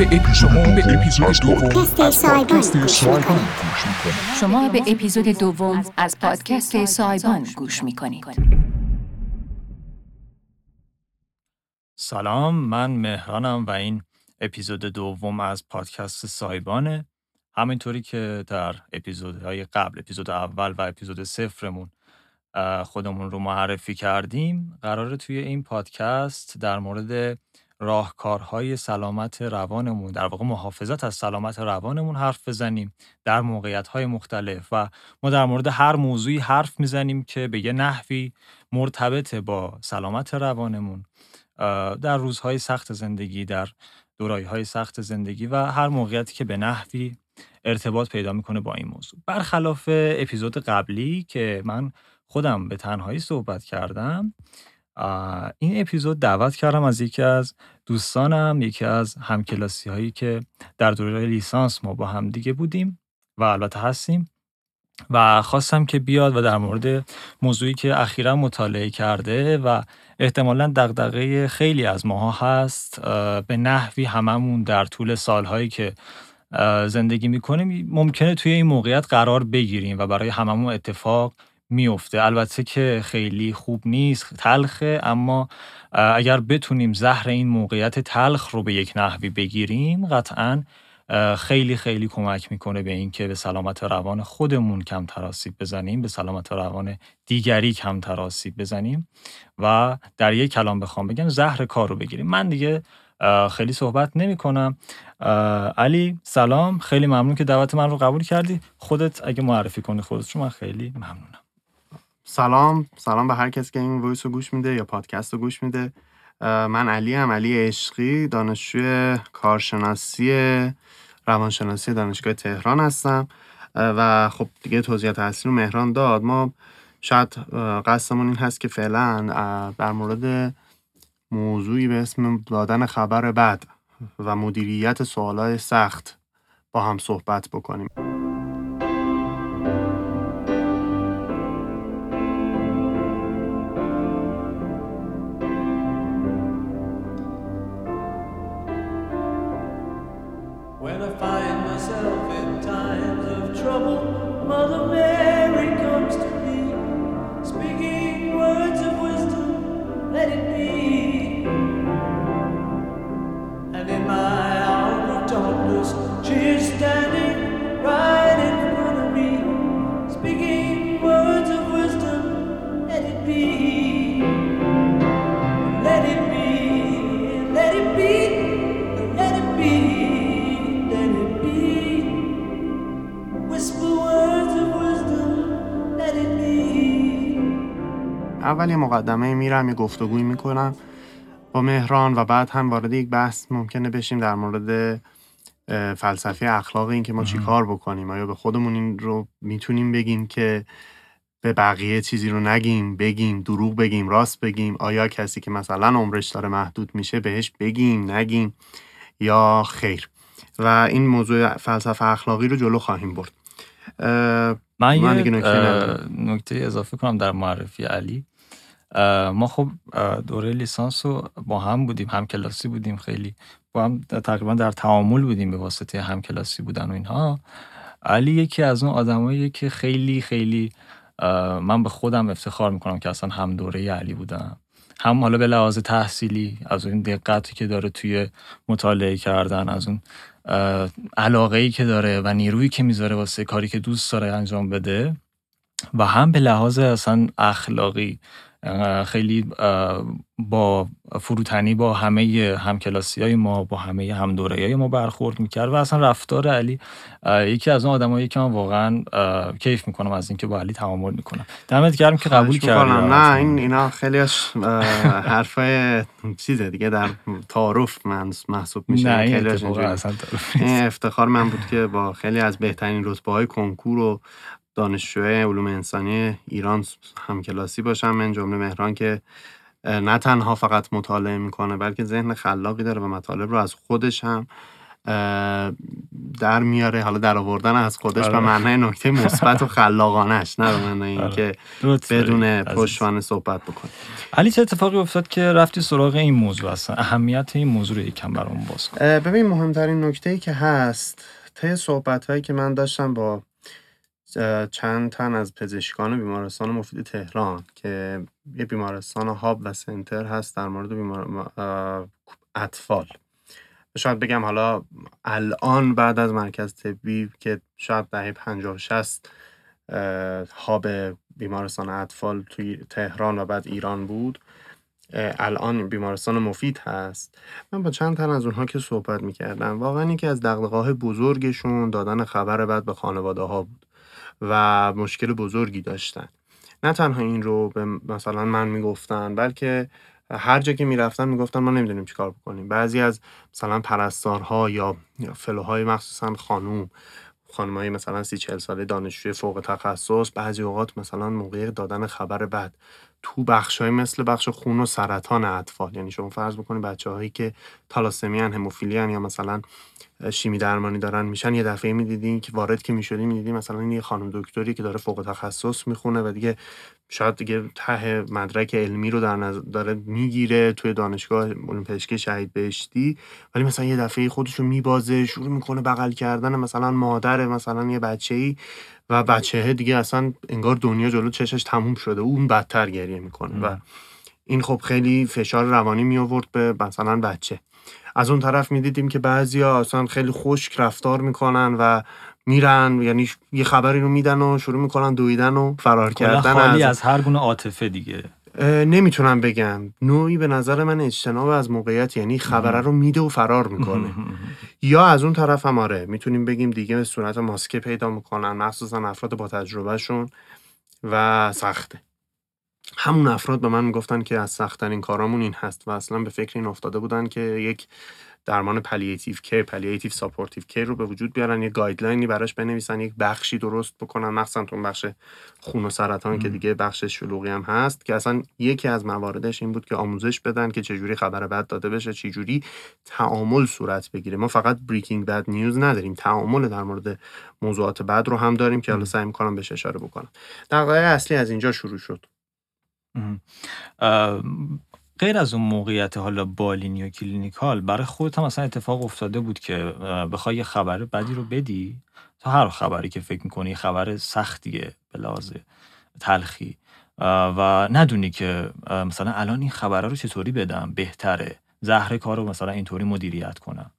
شما به اپیزود به اپیزود دوم. پادکست سایبان شما به اپیزود دوم از پادکست سایبان گوش می‌کنید. سلام من مهرانم و این اپیزود دوم از پادکست سایبانه همینطوری که در اپیزودهای قبل اپیزود اول و اپیزود صفرمون خودمون رو معرفی کردیم قراره توی این پادکست در مورد راهکارهای سلامت روانمون در واقع محافظت از سلامت روانمون حرف بزنیم در موقعیت‌های مختلف و ما در مورد هر موضوعی حرف می‌زنیم که به یه نحوی مرتبط با سلامت روانمون در روزهای سخت زندگی در دورایهای سخت زندگی و هر موقعیتی که به نحوی ارتباط پیدا می‌کنه با این موضوع. برخلاف اپیزود قبلی که من خودم به تنهایی صحبت کردم این اپیزود دعوت کردم از یکی از دوستانم یکی از همکلاسی هایی که در دوره لیسانس ما با هم دیگه بودیم و البته هستیم و خواستم که بیاد و در مورد موضوعی که اخیرا مطالعه کرده و احتمالا دغدغه خیلی از ماها هست به نحوی هممون در طول سالهایی که زندگی می‌کنیم ممکنه توی این موقعیت قرار بگیریم و برای هممون اتفاق میفته البته که خیلی خوب نیست تلخه اما اگر بتونیم زهر این موقعیت تلخ رو به یک نحوی بگیریم قطعا خیلی خیلی کمک می‌کنه به اینکه به سلامت روان خودمون کمتر آسیب بزنیم به سلامت روان دیگری کمتر آسیب بزنیم و در یک کلام بخوام بگم زهر کار رو بگیریم. من دیگه خیلی صحبت نمی کنم علی سلام. خیلی ممنون که دعوت من رو قبول کردی. خودت اگه معرفی کنی خودت چون من خیلی ممنونم. سلام سلام به هر کسی که این وایس رو گوش میده یا پادکست رو گوش میده. من علی هم علی عشقی دانشجوی کارشناسی روانشناسی دانشگاه تهران هستم. و خب دیگه توضیحات اصلی رو مهران داد. ما شاید قصدمون این هست که فعلا در مورد موضوعی به اسم دادن خبر بد و مدیریت سوالای سخت با هم صحبت بکنیم. اول یه مقدمه میرم یه گفتگوی می‌کنم. با مهران و بعد هم وارد یک بحث ممکنه بشیم در مورد فلسفه اخلاق این که ما چی کار بکنیم. آیا به خودمون این رو می‌تونیم بگیم که به بقیه چیزی رو نگیم بگیم دروغ بگیم راست بگیم؟ آیا کسی که مثلا عمرش داره محدود میشه بهش بگیم نگیم؟ یا خیر. و این موضوع فلسفه اخلاقی رو جلو خواهیم برد. من, من یه نکته اضافه کنم در معرفی علی. ما خب دوره لیسانس رو با هم بودیم هم کلاسی بودیم خیلی. با هم تقریبا در تعامل بودیم به واسطه هم کلاسی بودن و اینها. علی یکی از اون آدمایی که خیلی خیلی من به خودم افتخار می‌کنم که اصلا هم دوره علی بودم. هم حالا به لحاظ تحصیلی از اون دقتی که داره توی مطالعه کردن از اون علاقه ای که داره و نیرویی که می‌ذاره واسه کاری که دوست داره انجام بده. و هم به لحاظ اصلا اخلاقی خیلی با فروتنی با همه همکلاسی های ما با همه هم های ما برخورد می‌کرد و اصلا رفتار علی یکی از اون آدمایی که من واقعا کیف می‌کنم از اینکه با علی تعامل می‌کنم دمت گرم که قبول. کردی نه این اینا خیلیش حرفای چیزه دیگه در تعارف من محسوب میشه نه این اینجوری. اصلا تعارف این نیست. افتخار من بود که با خیلی از بهترین رتبه های کنکور و دانشجوی علوم انسانی ایران همکلاسی باشم من جمله مهران که نه تنها فقط مطالعه می‌کنه بلکه ذهن خلاقی داره و مطالب رو از خودش هم در میاره حالا در آوردن از خودش آره. به معنای نکته مثبت و خلاقانش نه به معنای آره. اینکه بدون. پشتوانه صحبت بکنه علی چه اتفاقی افتاد که رفتی سراغ این موضوع اصلا اهمیت این موضوع رو یکم برام باز کن ببین مهمترین نکته ای که هست طی صحبت هایی که من داشتم با چند تن از پزشکان بیمارستان مفید تهران که یه بیمارستان هاب و سنتر هست در مورد بیمار... اطفال. شاید بگم حالا الان بعد از مرکز طبی که شاید دهه 50 60 اه، هاب بیمارستان اطفال توی تهران و بعد ایران بود الان بیمارستان مفید هست. من با چند تن از اونها که صحبت می‌کردم واقعا یکی از دقدقه بزرگشون دادن خبر بد به خانواده ها بود. و مشکل بزرگی داشتن. نه تنها این رو به مثلا من می‌گفتن بلکه هر جا که می‌رفتن می‌گفتن ما نمی‌دونیم چیکار بکنیم. بعضی از مثلا پرستارها یا فلوهای مخصوصا خانوم خانمای مثلا سی چل ساله دانشجوی فوق تخصص بعضی اوقات مثلا موقع دادن خبر بد تو بخشای مثل بخش خون و سرطان اطفال. یعنی شما فرض بکنید بچه هایی که تالاسمی هن هموفیلی یا مثلا شیمی درمانی دارن میشن یه دفعه می‌دیدین که وارد که می‌شدی می‌دیدی مثلا یه خانم دکتری که داره فوق تخصص می‌خونه و دیگه شاید دیگه ته مدرک علمی رو در نظر داره می‌گیره توی دانشگاه علوم پزشکی شهید بهشتی ولی مثلا یه دفعه خودش رو میبازه شروع می‌کنه بغل کردن مثلا مادر مثلا یه بچه ای و بچه دیگه اصلا انگار دنیا جلو چشش تموم شده. اون بدتر گریه می‌کنه و این خب خیلی فشار روانی می آورد به مثلا بچه. از اون طرف می‌دیدیم که بعضیا اصلا خیلی خشک رفتار می‌کنن و میرن یعنی یه خبری رو میدن و شروع می‌کنن دویدن و فرار کلا کردن خالی از از هر گونه عاطفه دیگه. نمی‌تونم بگم. نوعی به نظر من اجتناب از موقعیت یعنی خبره رو میده و فرار می‌کنه. یا از اون طرف هم آره می‌تونیم بگیم دیگه به صورت ماسکه پیدا می‌کنن مخصوصا افراد با تجربهشون و سخته. همون افراد به من می‌گفتن که از سختترین کارامون این هست و اصلا به فکر این افتاده بودن که یک درمان palliative care palliative supportive care رو به وجود بیارن یک guideline ی براش بنویسن یک بخشی درست بکنن مخصوصا تو بخش خون و سرطان که دیگه بخش شلوغی هم هست که اصلا یکی از مواردش این بود که آموزش بدن که چجوری خبر بد داده بشه چجوری تعامل صورت بگیره. ما فقط breaking bad news نداریم تعامل در مورد موضوعات بد رو هم داریم که حالا سعی می‌کنم بهش اشاره بکنم. دقایق اصلی از اینجا شروع شد. غیر از اون موقعیت حالا بالینی و clinical برای خودت هم اصلا اتفاق افتاده بود که بخوای یه خبر بدی رو بدی؟ تا هر خبری که فکر می‌کنی خبر سختیه به لحاظ تلخی. و ندونی که مثلا الان این خبره رو چطوری بدم؟ بهتره. زهر کار رو مثلا اینطوری مدیریت کنم.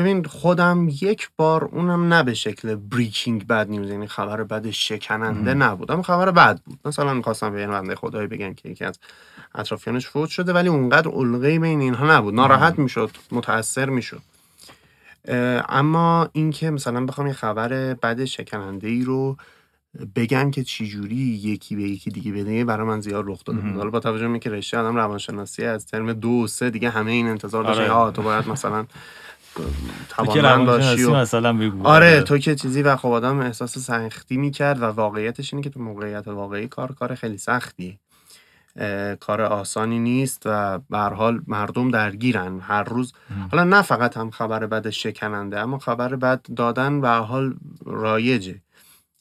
ببین خودم یک بار اونم نه به شکل بریکینگ بد نیوز یعنی خبر بد شکننده نبود اما خبر بد بود. مثلا می‌خواستم به این بنده خدایی بگن که یکی از اطرافیانش فوت شده ولی اونقدر علقه بین اینها نبود. ناراحت می‌شد متاثر می‌شد. اما اینکه مثلا بخوام یه خبر بد شکننده ای رو بگم که چجوری یکی به یکی دیگه بده برای من زیاد رخ داده بود. حالا با توجه به اینکه رشته آدم روانشناسی از ترم دو و سه دیگه همه این انتظار داشتن آره. تو باید مثلا توانمند باشی و مثلا بگو. آره تو که چیزی و خب آدم احساس سختی می‌کرد و واقعیتش اینه که تو موقعیت واقعی کار کار خیلی سختی کار آسانی نیست و به حال مردم درگیرن هر روز. حالا نه فقط هم خبر بد شکننده اما خبر بد دادن به حال رایجه.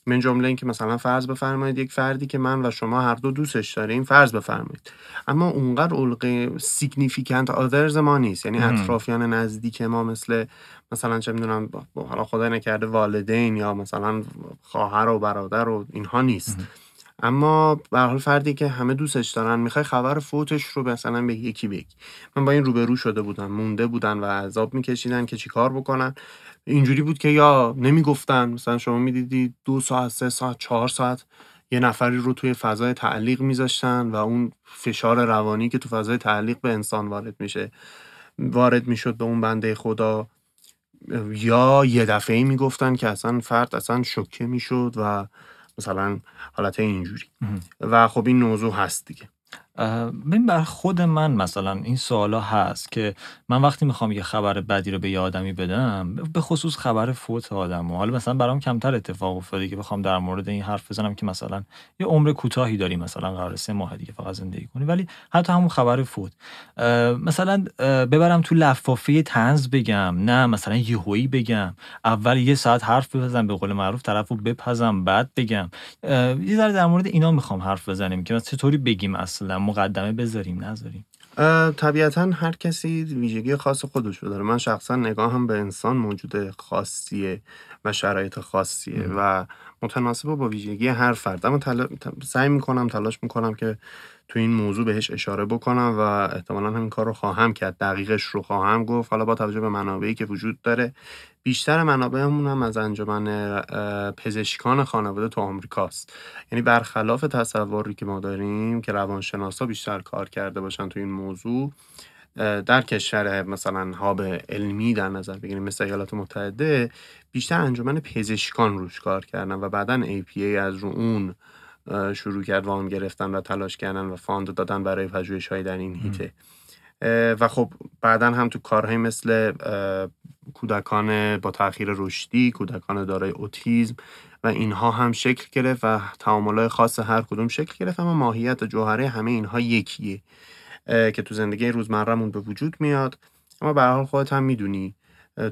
من جمله این که مثلا فرض بفرمایید یک فردی که من و شما هر دو دوستش داریم فرض بفرمایید. اما اونقدر علقه significant others ما نیست. یعنی. اطرافیان نزدیک ما مثل مثلا چه می‌دونم حالا خدای نکرده والدین یا مثلا خواهر و برادر و اینها نیست. اما به حال فردی که همه دوستش دارن می‌خوای خبر فوتش رو مثلا به یکی بگی. من با این روبرو شده بودم مونده بودن و عذاب میکشیدن که چیکار بکنن. اینجوری بود که یا نمی‌گفتن مثلا شما می‌دیدی دو ساعت سه ساعت چهار ساعت یه نفری رو توی فضای تعلیق میذاشتن و اون فشار روانی که تو فضای تعلیق به انسان وارد میشه وارد می‌شد به اون بنده خدا. یا یه دفعه می‌گفتن که اصلا فرد اصلا شوکه می‌شد و مثلا حالت اینجوری. و خب این موضوع هست دیگه. ببین بر خود من مثلا این سوالا هست که من وقتی می‌خوام یه خبر بدی رو به یه آدمی بدم به خصوص خبر فوت آدم و حالا مثلا برام کمتر اتفاق افتاده که بخوام در مورد این حرف بزنم که مثلا یه عمر کوتاهی داری مثلا قرار سه ماه دیگه فقط زندگی کنی ولی حتی همون خبر فوت. مثلا ببرم تو لفافه تنز بگم نه مثلا یهویی بگم اول یه ساعت حرف بزنم به قول معروف طرفو بپزم بعد بگم. یه ذره در مورد اینا می‌خوام حرف بزنیم که چطوری بگیم اصلا؟ مقدمه بذاریم نذاریم. طبیعتا هر کسی ویژگی خاص خودش رو داره. من شخصا نگاهم به انسان موجود خاصیه و شرایط خاصیه و متناسب با ویژگی هر فرد. اما تلا... ت- سعی می‌کنم تلاش می‌کنم که تو این موضوع بهش اشاره بکنم و احتمالا همین کار رو خواهم کرد. دقیقش رو خواهم گفت. حالا با توجه به منابعی که وجود داره بیشتر منابعمون هم از انجمن پزشکان خانواده تو آمریکاست. یعنی برخلاف تصوری که ما داریم که روانشناسا بیشتر کار کرده باشن تو این موضوع در کشور مثلا هاب علمی در نظر بگیریم مثل ایالات متحده بیشتر انجمن پزشکان روش کار کردن و بعدا APA از رو اون شروع کرد وام گرفتن و تلاش کردن و فاند دادن برای پژوهش های در این هیته. و خب بعدا هم تو کارهای مثل کودکان با تاخیر رشدی کودکان دارای اوتیزم و اینها هم شکل گرفت و تعاملهای خاص هر کدوم شکل گرفت اما ماهیت و جوهره همه اینها یکیه که تو زندگی روزمرهمون به وجود میاد. اما به هر حال خودت هم می‌دونی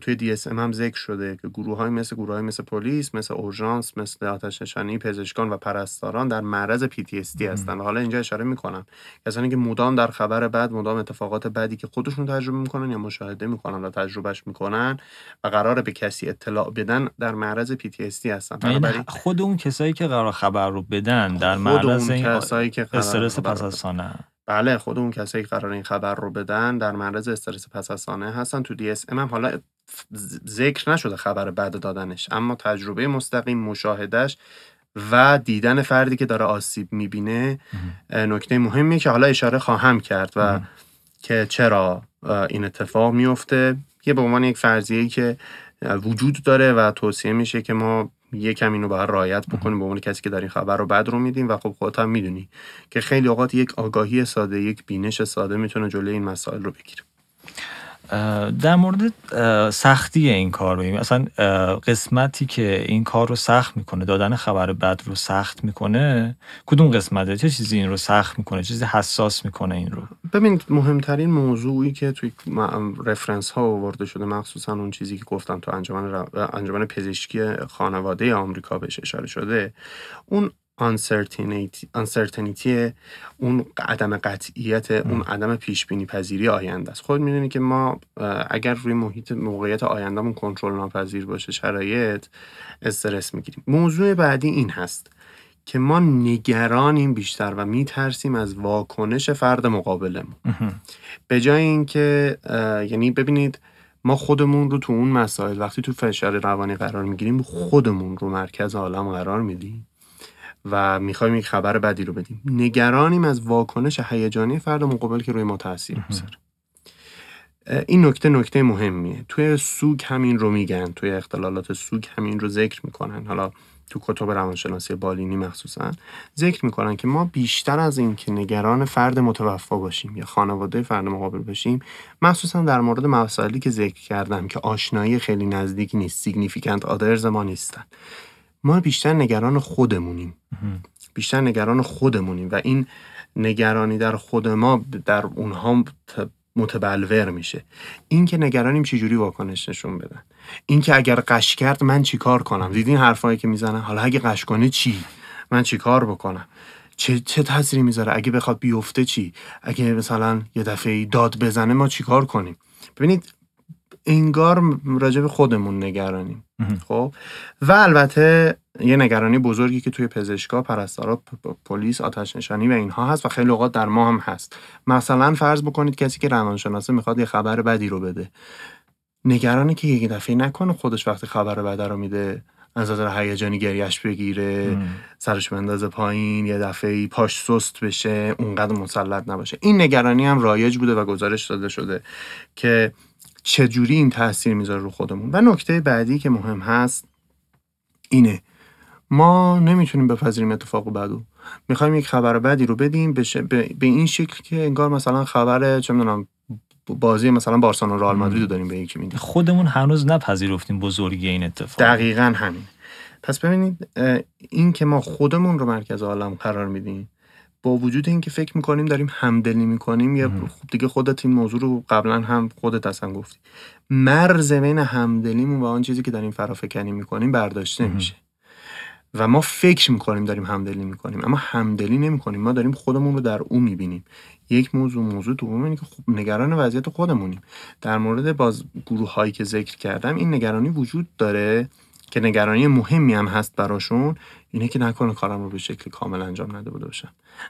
توی DSM هم ذکر شده که گروه های مثل گروه های مثل پلیس مثل اورژانس مثل آتش نشانی پزشکان و پرستاران در معرض PTSD هستن. و حالا اینجا اشاره می‌کنم. کسانی که مدام در خبر بد مدام اتفاقات بدی که خودشون تجربه می‌کنن یا مشاهده می‌کنن و تجربهش می‌کنن و قراره به کسی اطلاع بدن در معرض PTSD هستن. یعنی بنابراین خود اون کسایی که قرار خبر رو بدن در معرض این کسایی که قرار استرس پس از سانه بله خود اون کسایی قرار این خبر رو بدن در معرض استرس پس از سانحه هستن. تو دی اس ام هم حالا ذکر نشده خبر بعد دادنش. اما تجربه مستقیم مشاهدش و دیدن فردی که داره آسیب می‌بینه نکته مهمیه که حالا اشاره خواهم کرد و که چرا این اتفاق میفته یه به عنوان یک فرضیه‌ای که وجود داره و توصیه میشه که ما یکم اینو باید رعایت بکنیم به عنوان کسی که دارین خبر رو بد رو میدیم. و خب خودت هم می‌دونی که خیلی اوقات یک آگاهی ساده یک بینش ساده می‌تونه جلوی این مسائل رو بگیره. در مورد سختی این کار بگیم اصلا اه، قسمتی که این کار رو سخت می‌کنه دادن خبر بد رو سخت می‌کنه کدوم قسمته؟ چه چیزی این رو سخت می‌کنه؟ چیزی حساس می‌کنه این رو؟ ببینید مهمترین موضوعی که توی رفرنس ها آورده شده مخصوصا اون چیزی که گفتم تو انجمن, انجمن پزشکی خانواده آمریکا بهش اشاره شده اون uncertainty, اون عدم قطعیت اون عدم پیش بینی پذیری آینده است. خود می‌دونی که ما اگر روی محیط موقعیت آیندهمون کنترل ناپذیر باشه شرایط استرس می‌گیریم. موضوع بعدی این هست که ما نگرانیم بیشتر و میترسیم از واکنش فرد مقابلمون. به جای اینکه یعنی ببینید ما خودمون رو تو اون مسائل وقتی تو فشار روانی قرار می‌گیریم خودمون رو مرکز عالم قرار میدیم. و می‌خوایم یک خبر بدی رو بدیم. نگرانیم از واکنش هیجانی فرد مقابل که روی ما تاثیر می‌ذاره این نکته نکته مهمیه. توی سوگ همین رو میگن توی اختلالات سوگ همین رو ذکر می‌کنن. حالا تو کتب روانشناسی بالینی مخصوصا ذکر می‌کنن که ما بیشتر از این که نگران فرد متوفا باشیم یا خانواده فرد مقابل باشیم مخصوصا در مورد مسائلی که ذکر کردم که آشنایی خیلی نزدیک نیست significant others ما نیستن. ما بیشتر نگران خودمونیم. بیشتر نگران خودمونیم و این نگرانی در خود ما در اونها متبلور میشه. این که نگرانیم چجوری واکنش نشون بدن؟ این که اگر قش کرد من چیکار کنم؟ دیدین حرفایی که می‌زنن؟ حالا اگه قش کنه چی؟ من چیکار بکنم؟ چه چه تاثیری می‌ذاره؟ اگه بخواد بیفته چی؟ اگه مثلا یه دفعه داد بزنه ما چیکار کنیم؟ ببینید انگار راجع به خودمون نگرانیم. خب؟ و البته یه نگرانی بزرگی که توی پزشکا پرستارا پلیس آتش نشانی و اینها هست و خیلی اوقات در ما هم هست. مثلا فرض بکنید کسی که روانشناسه می‌خواد یه خبر بدی رو بده. نگرانی که یک دفعه نکنه خودش وقتی خبر بده رو میده از نظر هیجانی گریش بگیره سرش بندازه پایین یه دفعه پاش سست بشه اونقدر مسلط نباشه. این نگرانی هم رایج بوده و گزارش داده شده که چجوری این تاثیر می‌ذاره رو خودمون. و نکته بعدی که مهم هست اینه. ما نمی‌تونیم بپذیریم اتفاق بدو. می‌خوایم یک خبر بدی رو بدیم به, ش- به, به این شکل که انگار مثلا خبر چه می‌دونم بازی مثلا بارسلونا و رئال مادرید رو داریم به یکی میدیم. خودمون هنوز نپذیرفتیم بزرگی این اتفاق. دقیقا همین. پس ببینید این که ما خودمون رو مرکز عالم قرار میدیم با وجود اینکه فکر می‌کنیم داریم همدلی می‌کنیم یا خب دیگه خودت این موضوع رو قبلا هم خودت اصلا گفتی. مرز بین همدلیمون و آن چیزی که داریم فرافکنی می‌کنیم برداشته میشه. و ما فکر می‌کنیم داریم همدلی می‌کنیم اما همدلی نمی‌کنیم. ما داریم خودمون رو در او می‌بینیم. یک موضوع موضوع دوم اینه که خب نگران وضعیت خودمونیم. در مورد باز گروه هایی که ذکر کردم این نگرانی وجود داره که نگرانی مهمی هم هست براشون. اینه که نکنه کارم رو به شکل کامل انجام نده بوده باشم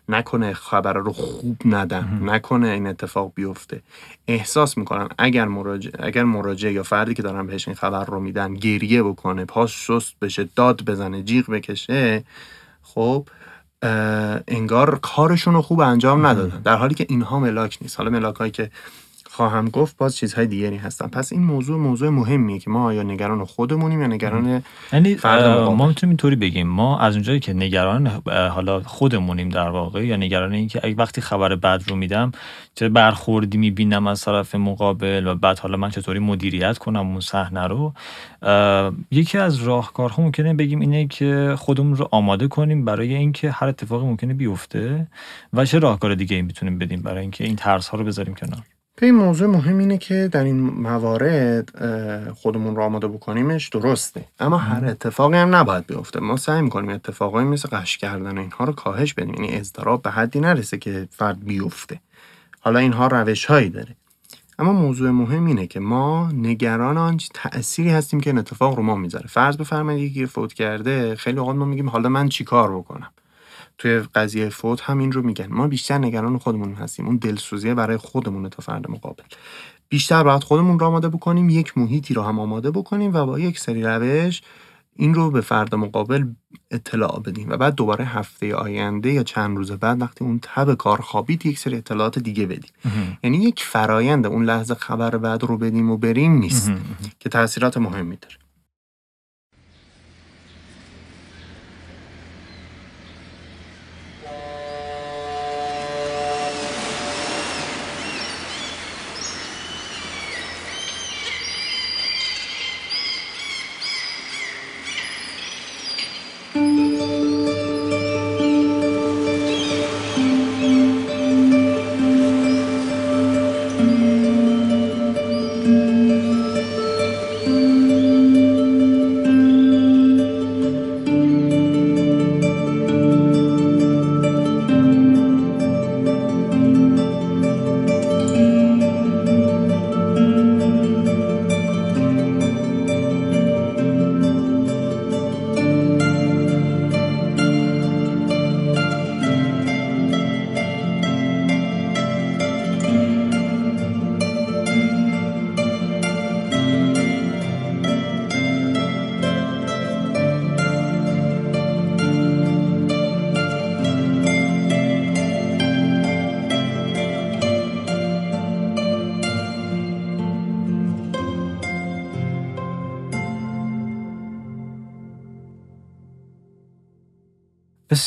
نکنه خبر رو خوب ندم نکنه این اتفاق بیفته. احساس می‌کنن اگر مراجع اگر مراجع یا فردی که دارن بهش این خبر رو میدن گریه بکنه پاس شست بشه داد بزنه جیغ بکشه خب انگار کارشون رو خوب انجام ندادن. در حالی که اینها ملاک نیست. حالا ملاک هایی که خواهم گفت باز چیزهای دیگری هستن. پس این موضوع موضوع مهمیه که ما آیا نگران خودمونیم یا نگران یعنی. ما می‌تونیم اینطوری بگیم. ما از اونجایی که نگران حالا خودمونیم در واقع یا نگران این که اگه وقتی خبر بد رو میدم چه برخوردی می‌بینم از طرف مقابل و بعد حالا من چطوری مدیریت کنم اون صحنه رو. یکی از راهکارها ممکنه بگیم اینه که خودمون رو آماده کنیم برای اینکه هر اتفاقی ممکنه بیفته و چه راهکار دیگه ای می‌تونیم بدیم برای اینکه این ترس ها رو بذاریم کنار. این موضوع مهم اینه که در این موارد خودمون رو آماده بکنیمش درسته. اما هر اتفاقی هم نباید بیفته. ما سعی می‌کنیم اتفاقایی مثل قش کردن و اینها رو کاهش بدیم. یعنی اضطراب به حدی نرسه که فرد بیفته. حالا اینها روش هایی داره. اما موضوع مهم اینه که ما نگران آن تأثیری هستیم که این اتفاق رو ما می‌ذاره. فرض بفرمایید یکی فوت کرده خیلی اوقات ما میگیم حالا من چیکار بکنم؟ توی قضیه فوت هم این رو میگن. ما بیشتر نگران خودمون هستیم. اون دلسوزیه برای خودمون تا فرد مقابل. بیشتر باید خودمون رو آماده بکنیم یک محیطی رو هم آماده بکنیم و با یک سری روش این رو به فرد مقابل اطلاع بدیم و بعد دوباره هفته آینده یا چند روز بعد وقتی اون تب کار خوابید یک سری اطلاعات دیگه بدیم. یعنی یک فرایند اون لحظه خبر بعد رو بدیم و بریم نیست که تاثیرات مهمی داره.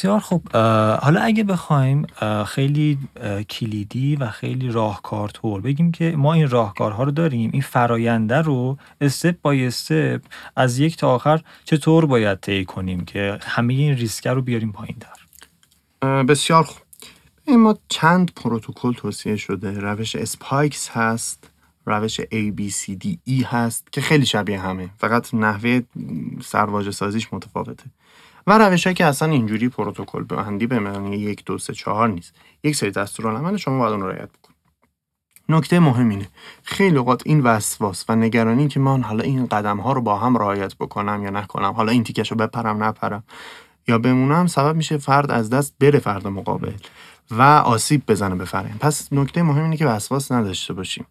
بسیار خوب. حالا اگه بخوایم خیلی کلیدی و خیلی راهکار طور بگیم که ما این راهکارها رو داریم این فراینده رو step by step از یک تا آخر چطور باید طی کنیم که همه این ریسک رو بیاریم پایین اه، بسیار خوب. این ما چند پروتکل توصیه شده. روش SPIKES هست روش A, B, C, D, E هست که خیلی شبیه همه. فقط نحوه سرواژه سازیش متفاوته. و روش که اصلا اینجوری پروتکل بندی به معنی یک دو سه چهار نیست. یک سری دستورالعمل شما باید اون رو رعایت بکنید. نکته مهم اینه. خیلی اوقات این وسواس و نگرانی که من حالا این قدم ها رو با هم رعایت بکنم یا نکنم حالا این تیکش رو بپرم نپرم یا بمونم سبب میشه فرد از دست بره فرد مقابل و آسیب بزنه به فرد پس نکته مهم اینه که وسواس نداشته باشیم.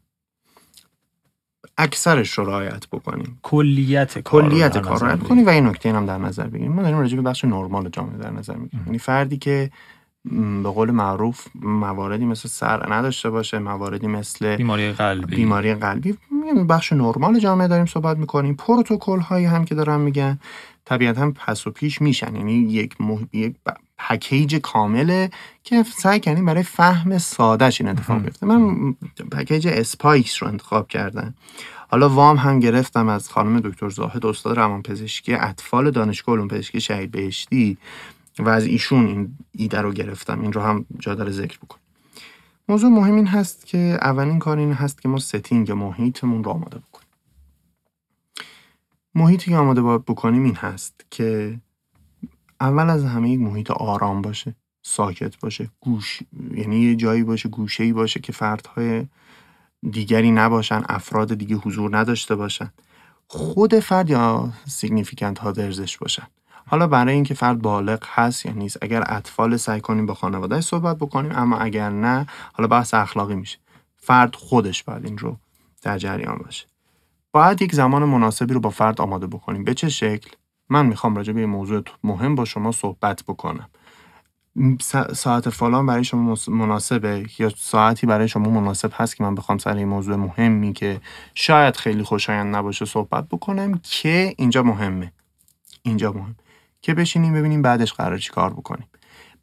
اکثرش رو رعایت بکنیم. کلیت کلیت کار رعایت. کنیم و این نکته هم در نظر بگیریم. ما داریم راجع به بخش نرمال جامعه در نظر می‌گیریم. یعنی فردی که به قول معروف مواردی مثل سر نداشته باشه مواردی مثل بیماری قلبی. بیماری قلبی. این بخش نرمال جامعه داریم صحبت می‌کنیم. پروتکل هایی هم که دارم میگن طبیعتا پس و پیش میشن. یعنی یک, مح... یک پکیج کامله که سعی کردیم برای فهم سادهش این اتفاق بیفته. من package SPIKES رو انتخاب کردم. حالا وام هم گرفتم از خانم دکتر زاهد استاد روانپزشکی اطفال دانشگاه علوم پزشکی شهید بهشتی و از ایشون این ایده رو گرفتم. این رو هم جا داره ذکر بکنم. موضوع مهم این هست که اولین کار این هست که ما setting محیطمون رو آماده بکنیم. محیطی که آماده باید بکنیم این هست که اول از همه یک محیط آرام باشه ساکت باشه گوش یعنی یه جایی باشه گوشه‌ای باشه که فردهای دیگری نباشن افراد دیگه حضور نداشته باشن. خود فرد یا سیگنیفیکنت ها درزش باشن. حالا برای اینکه فرد بالغ هست یا نیست اگر اطفال سعی کنیم با خانواده صحبت بکنیم اما اگر نه حالا بحث اخلاقی میشه. فرد خودش باید این رو در جریان باشه. باید یک زمان مناسبی رو با فرد آماده بکنیم. به چه شکل؟ من می‌خوام راجع به یه موضوع مهم با شما صحبت بکنم. سا- ساعت فلان برای شما مناسبه یا ساعتی برای شما مناسب هست که من بخوام سر این موضوع مهمی که شاید خیلی خوشایند نباشه صحبت بکنم که اینجا مهمه. اینجا مهم. که بشینیم ببینیم بعدش قرار چی کار بکنیم.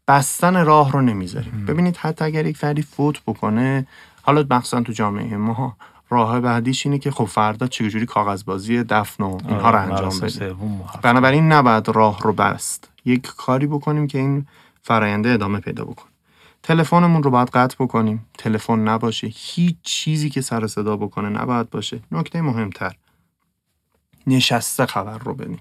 بستن راه رو نمی‌ذاریم. ببینید حتی اگر یک فردی فوت بکنه حالا مخصوصا تو جامعه ما راه بعدیش اینه که خب فردا چجوری کاغذبازی دفن و اینها رو آره، انجام بدیم. بنابراین نباید راه رو بست. یک کاری بکنیم که این فراینده ادامه پیدا بکنه. تلفنمون رو باید قطع بکنیم. تلفن نباشه. هیچ چیزی که سر صدا بکنه نباید باشه. نکته مهمتر. نشسته خبر رو بدیم.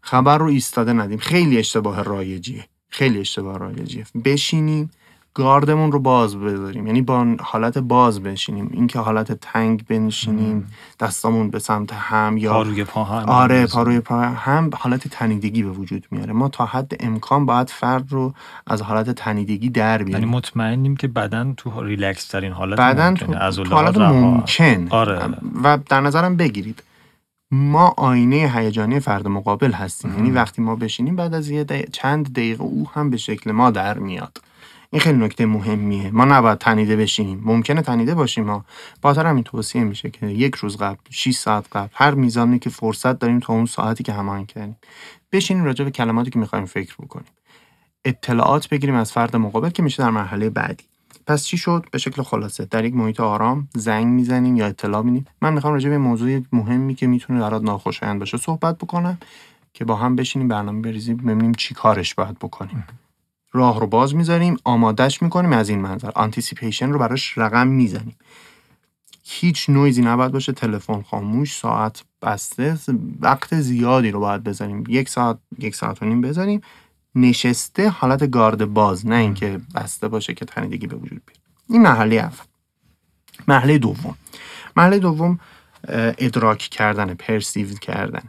خبر رو ایستاده ندیم. خیلی اشتباه رایجیه. خیلی اشتباه رایجیه. بشینیم. گاردمون رو باز بذاریم. یعنی با حالت باز بشینیم. اینکه حالت تنگ بنشینیم دستامون به سمت هم یا روی پا هم. آره پا روی پا هم حالت تنیدگی به وجود میاره. ما تا حد امکان باید فرد رو از حالت تنیدگی در یعنی بیاریم مطمئنیم که بدن تو ریلکس ترین حالت ممکنه. تو, از تو حالت. ممکن. آره. و در نظرم بگیرید. ما آینه هیجانی فرد مقابل هستیم. یعنی وقتی ما بشینیم بعد از یه دقیقه- چند دقیقه او هم به شکل ما در میاد. این خیلی نکته مهمیه. ما نباید تنیده بشینیم. ممکنه تنیده باشیم ما باتر همین توصیه میشه که یک روز قبل 6 ساعت قبل هر میزانی که فرصت داریم تا اون ساعتی که هماهنگ کردیم. بشینیم راجع به کلماتی که می‌خوایم فکر بکنیم. اطلاعات بگیریم از فرد مقابل که میشه در مرحله بعدی. پس چی شد؟ به شکل خلاصه. در یک محیط آرام زنگ می‌زنیم یا اطلاع میدیم. من می‌خوام راجع به موضوع مهمی که می‌تونه برات ناخوشایند باشه صحبت بکنم که با هم بشینیم برنامه بریزیم ببینیم چی کارش باید بکنیم. راه رو باز می‌ذاریم آمادش می‌کنیم از این منظر. anticipation رو براش رقم می‌زنیم. هیچ نویزی نباید باشه تلفن خاموش ساعت بسته. وقت زیادی رو باید بذاریم. یک ساعت یک ساعت و نیم بذاریم. نشسته حالت گارد باز نه اینکه بسته باشه که تنیدگی به وجود بیاد این مرحله اول. مرحله دوم. مرحله دوم ادراک کردن پرسیو کردن.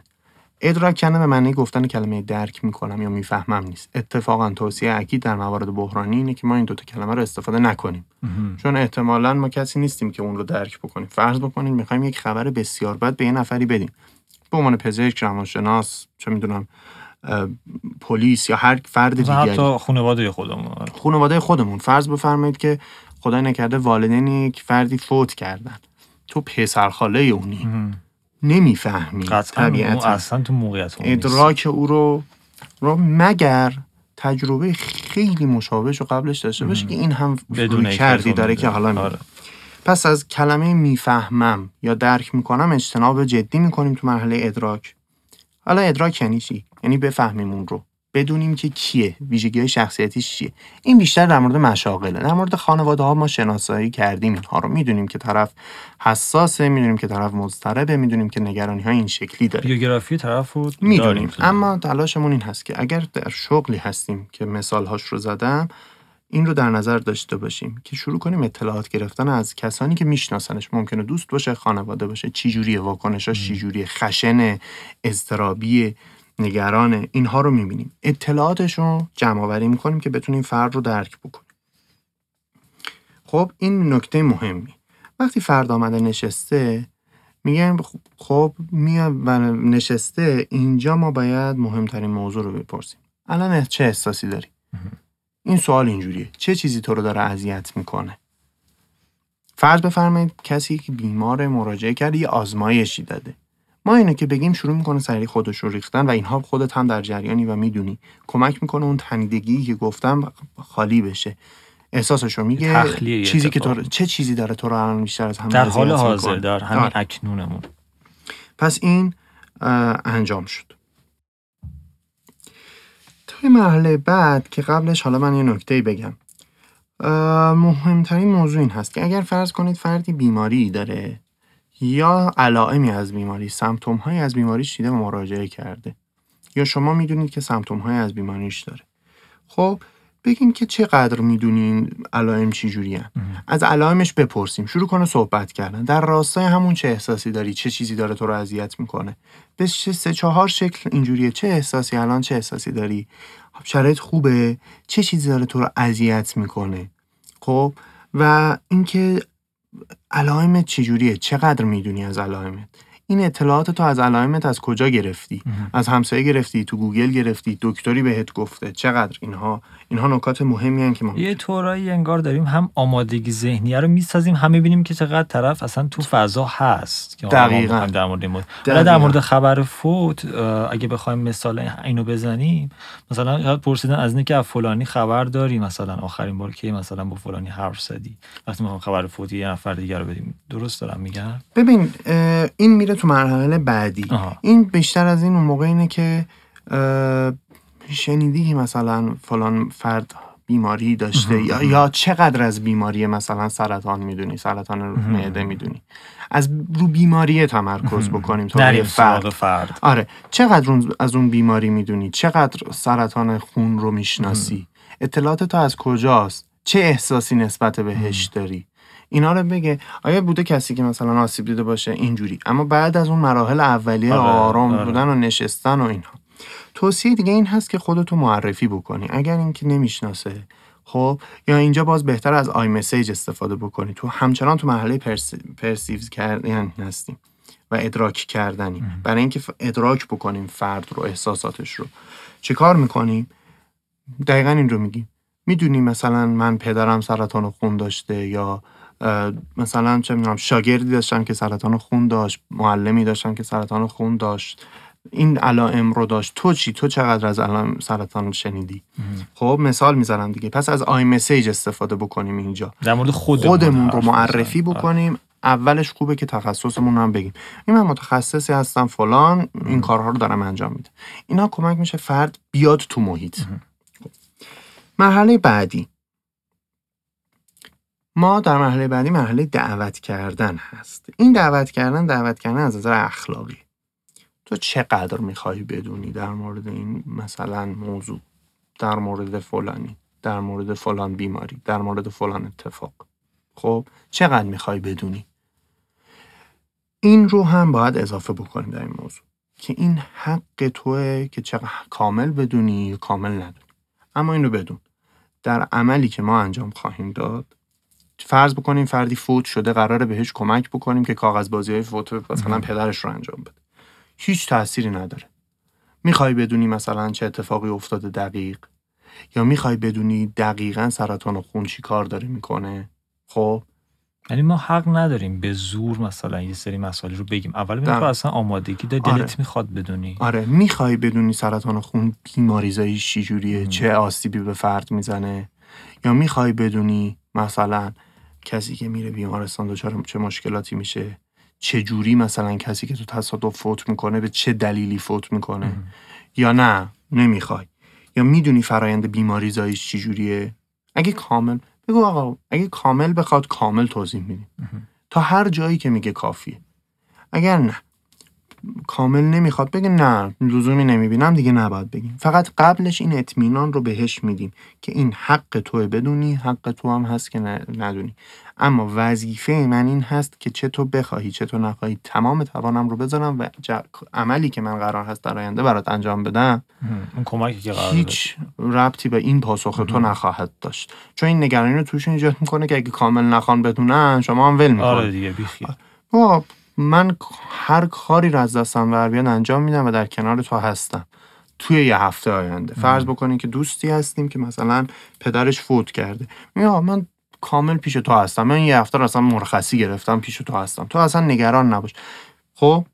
ادراک کردن به معنی گفتن کلمه درک می‌کنم یا می‌فهمم نیست. اتفاقا توصیه اکید در موارد بحرانی اینه که ما این دوتا کلمه رو استفاده نکنیم. چون احتمالا ما کسی نیستیم که اون رو درک بکنیم. فرض بکنیم می‌خوایم یک خبر بسیار بد به یه نفری بدیم. به عنوان پزشک روانشناس چه می‌دونم پلیس یا هر فرد دیگری. حتی خانواده خودمون. خانواده خودمون. فرض بفرمایید که خدای نکرده والدین یک فردی فوت کردن. تو پسرخاله اونی. نمی‌فهمی طبیعتا اصلا تو موقعیت. ادراک او رو رو مگر تجربه خیلی مشابهش رو قبلش داشته باشه که این هم بدون کردی داره. که حالا. آره. پس از کلمه می‌فهمم یا درک می‌کنم اجتناب جدی می‌کنیم تو مرحله ادراک حالا ادراک یعنی چی یعنی بفهمیم اون رو بدونیم که کیه ویژگی های شخصیتیش چیه. این بیشتر در مورد مشاغله. در مورد خانواده ها ما شناسایی کردیم اینها رو. می‌دونیم که طرف حساسه می‌دونیم که طرف مضطربه می‌دونیم که نگرانی های این شکلی داره. بیوگرافی طرف رو می‌دونیم. اما تلاشمون این هست که اگر در شغلی هستیم که مثالهاش رو زدم این رو در نظر داشته باشیم که شروع کنیم اطلاعات گرفتن از کسانی که میشناسنش. ممکنه دوست باشه خانواده باشه. چی جوریه واکنشاش؟ چی جوریه خشن اضطرابی نگران اینها رو می‌بینیم. اطلاعاتش رو جمع آوری می‌کنیم که بتونیم فرد رو درک بکنیم. خب این نکته مهمی. وقتی فرد آمده نشسته میگم خب- خب میاد و نشسته اینجا ما باید مهمترین موضوع رو بپرسیم. الان چه احساسی داری؟ این سوال اینجوریه. چه چیزی تو رو داره اذیت می‌کنه؟ فرض بفرمایید کسی که بیمار مراجعه کرده یه آزمایشی داده. ما اینو که بگیم شروع می‌کنه سریع خودش رو ریختن و اینها خودت هم در جریانی و می‌دونی کمک می‌کنه اون تنیدگی که گفتم خالی بشه احساسش رو میگه چیزی که تو. چه چیزی داره تو رو الان بیشتر از همه در حال حاضر؟ در همین آره. اکنونمون پس این انجام شد توی مرحله بعد که قبلش حالا من یه نکته بگم مهمترین موضوع این هست که اگر فرض کنید فردی بیماری داره یا علائمی از بیماری سمتوم های از بیماریش دیده و مراجعه کرده. یا شما می‌دونید که سمتوم های از بیماریش داره. خب بگیم که چقدر می‌دونین علائم چی جوری از علائمش بپرسیم. شروع کنه صحبت کردن. در راستای همون چه احساسی داری؟ چه چیزی داره تو رو اذیت می‌کنه؟ به چه سه چهار شکل اینجوریه. چه احساسی الان چه احساسی داری؟ خب شرایط خوبه. چه چیزی داره تو رو اذیت می‌کنه؟ خب و اینکه علائمت چجوریه؟ چقدر می‌دونی از علائمت؟ این اطلاعات تو از علائمت از کجا گرفتی؟ از همسایه گرفتی تو گوگل گرفتی دکتری بهت گفته چقدر اینها؟ اینها نکات مهمی هن که ما یه طورایی انگار داریم هم آمادگی ذهنیه رو می‌سازیم هم می‌بینیم که چقدر طرف اصلا تو فضا هست. که دقیقاً. بخوایم در مورد این مورد دقیقاً. در مورد خبر فوت اگه بخوایم مثال اینو بزنیم مثلا یاد پرسیدن از اینکه از فلانی خبر داری مثلا آخرین بار که مثلا با فلانی حرف زدی؟ وقتی می‌خوام خبر فوت یه نفر دیگر رو بدیم. درست دارم میگم؟ ببین این میره تو مرحله بعدی. آها. این بیشتر از این اون موقع اینه که شنیدی که مثلا فلان فرد بیماری داشته یا, یا چقدر از بیماری مثلا سرطان می‌دونی سرطان معده می‌دونی. از رو بیماری تمرکز بکنیم تا فرد. فرد. آره. چقدر از اون بیماری می‌دونی؟ چقدر سرطان خون رو می‌شناسی؟ اطلاعات تو از کجاست؟ چه احساسی نسبت بهش داری؟ اینا رو بگه. آیا بوده کسی که مثلا آسیب دیده باشه؟ اینجوری. اما بعد از اون مراحل اولیه آره، آرام آره. بودن و نشستن و اینها. توصیه دیگه این هست که خودتو معرفی بکنی. اگر اینکه نمی‌شناسه خب یا اینجا باز بهتر از آی مسیج استفاده بکنی. تو همچنان تو مرحله پرس... پرسیوز کردن هستیم و ادراک کردنی. برای اینکه ادراک بکنیم فرد رو احساساتش رو. چه کار می‌کنیم؟ دقیقا این رو میگیم. می‌دونی مثلا من پدرم سرطان خون داشته یا مثلا چه می‌دونم شاگردی داشتم که سرطان خون داشت معلمی داشتم که سرطان خون داشت. این علائم رو داشت. تو چی؟ تو چقدر از علائم سرطان شنیدی؟ خب مثال می‌زنم دیگه. پس از آی مسیج استفاده بکنیم اینجا. در مورد خودمون, خودمون رو معرفی. آره. بکنیم. اولش خوبه که تخصصمون رو هم بگیم. این من متخصصی هستم فلان. این کارها رو دارم انجام میده اینا کمک میشه فرد بیاد تو محیط. مرحله بعدی. ما در مرحله بعدی مرحله دعوت کردن هست این دعوت کردن دعوت کردن از نظر اخلاقی. تو چقدر می‌خوای بدونی در مورد این مثلا موضوع؟ در مورد فلانی در مورد فلان بیماری در مورد فلان اتفاق. خب چقدر می‌خوای بدونی؟ این رو هم باید اضافه بکنیم در این موضوع. که این حق توه که چقدر کامل بدونی کامل ندونی. اما این رو بدون. در عملی که ما انجام خواهیم داد فرض بکنیم فردی فوت شده قراره بهش کمک بکنیم که کاغذ بازی های فوت مثلا پدرش رو انجام بده. هیچ تأثیری نداره. می‌خوای بدونی مثلا چه اتفاقی افتاده دقیق؟ یا می‌خوای بدونی دقیقا سرطان خون چی کار داره می‌کنه؟ خب؟ یعنی ما حق نداریم به زور مثلا یه سری مسائل رو بگیم. اول ببینیم در- تو اصلا آمادگی داری آره. دلت می‌خواد بدونی. آره. می‌خوای بدونی سرطان خون بیماریزایی چی جوریه چه آسیبی به فرد می‌زنه؟ یا می‌خوای بدونی مثلا کسی که میره بیمارستان دچار چه مشکلاتی میشه؟ چه جوری مثلا کسی که تو تصادف فوت می‌کنه به چه دلیلی فوت می‌کنه؟ یا نه نمی‌خوای. یا می‌دونی فرایند بیماریزاییش چی جوریه اگه کامل بگو آقا اگه کامل بخواد کامل توضیح میدیم تا هر جایی که میگه کافیه. اگر نه کامل نمی‌خواد بگه نه لزومی نمی‌بینم دیگه نباید بگیم. فقط قبلش این اطمینان رو بهش میدیم که این حق توه بدونی حق تو هم هست که ندونی. اما وظیفه من این هست که چه تو بخواهی چه تو نخواهی تمام توانم رو بذارم و عملی که من قرار هست در آینده برات انجام بدم اون کمکی که قرار هیچ ربطی به این پاسخ تو نخواهد داشت. چون این نگرانی رو توشون ایجاد می‌کنه که اگه کامل نخوان بدونن شما هم ول می‌کنید آره دیگه بیخیال. آقا من هر کاری رو از دستم بر بیاد انجام میدم و در کنار تو هستم. توی یه هفته آینده. فرض بکنین که دوستی هستیم که مثلا پدرش فوت کرده. آقا من کامل پیش تو هستم. من یه هفته اصلا مرخصی گرفتم پیش تو هستم. تو اصلا نگران نباش. خب؟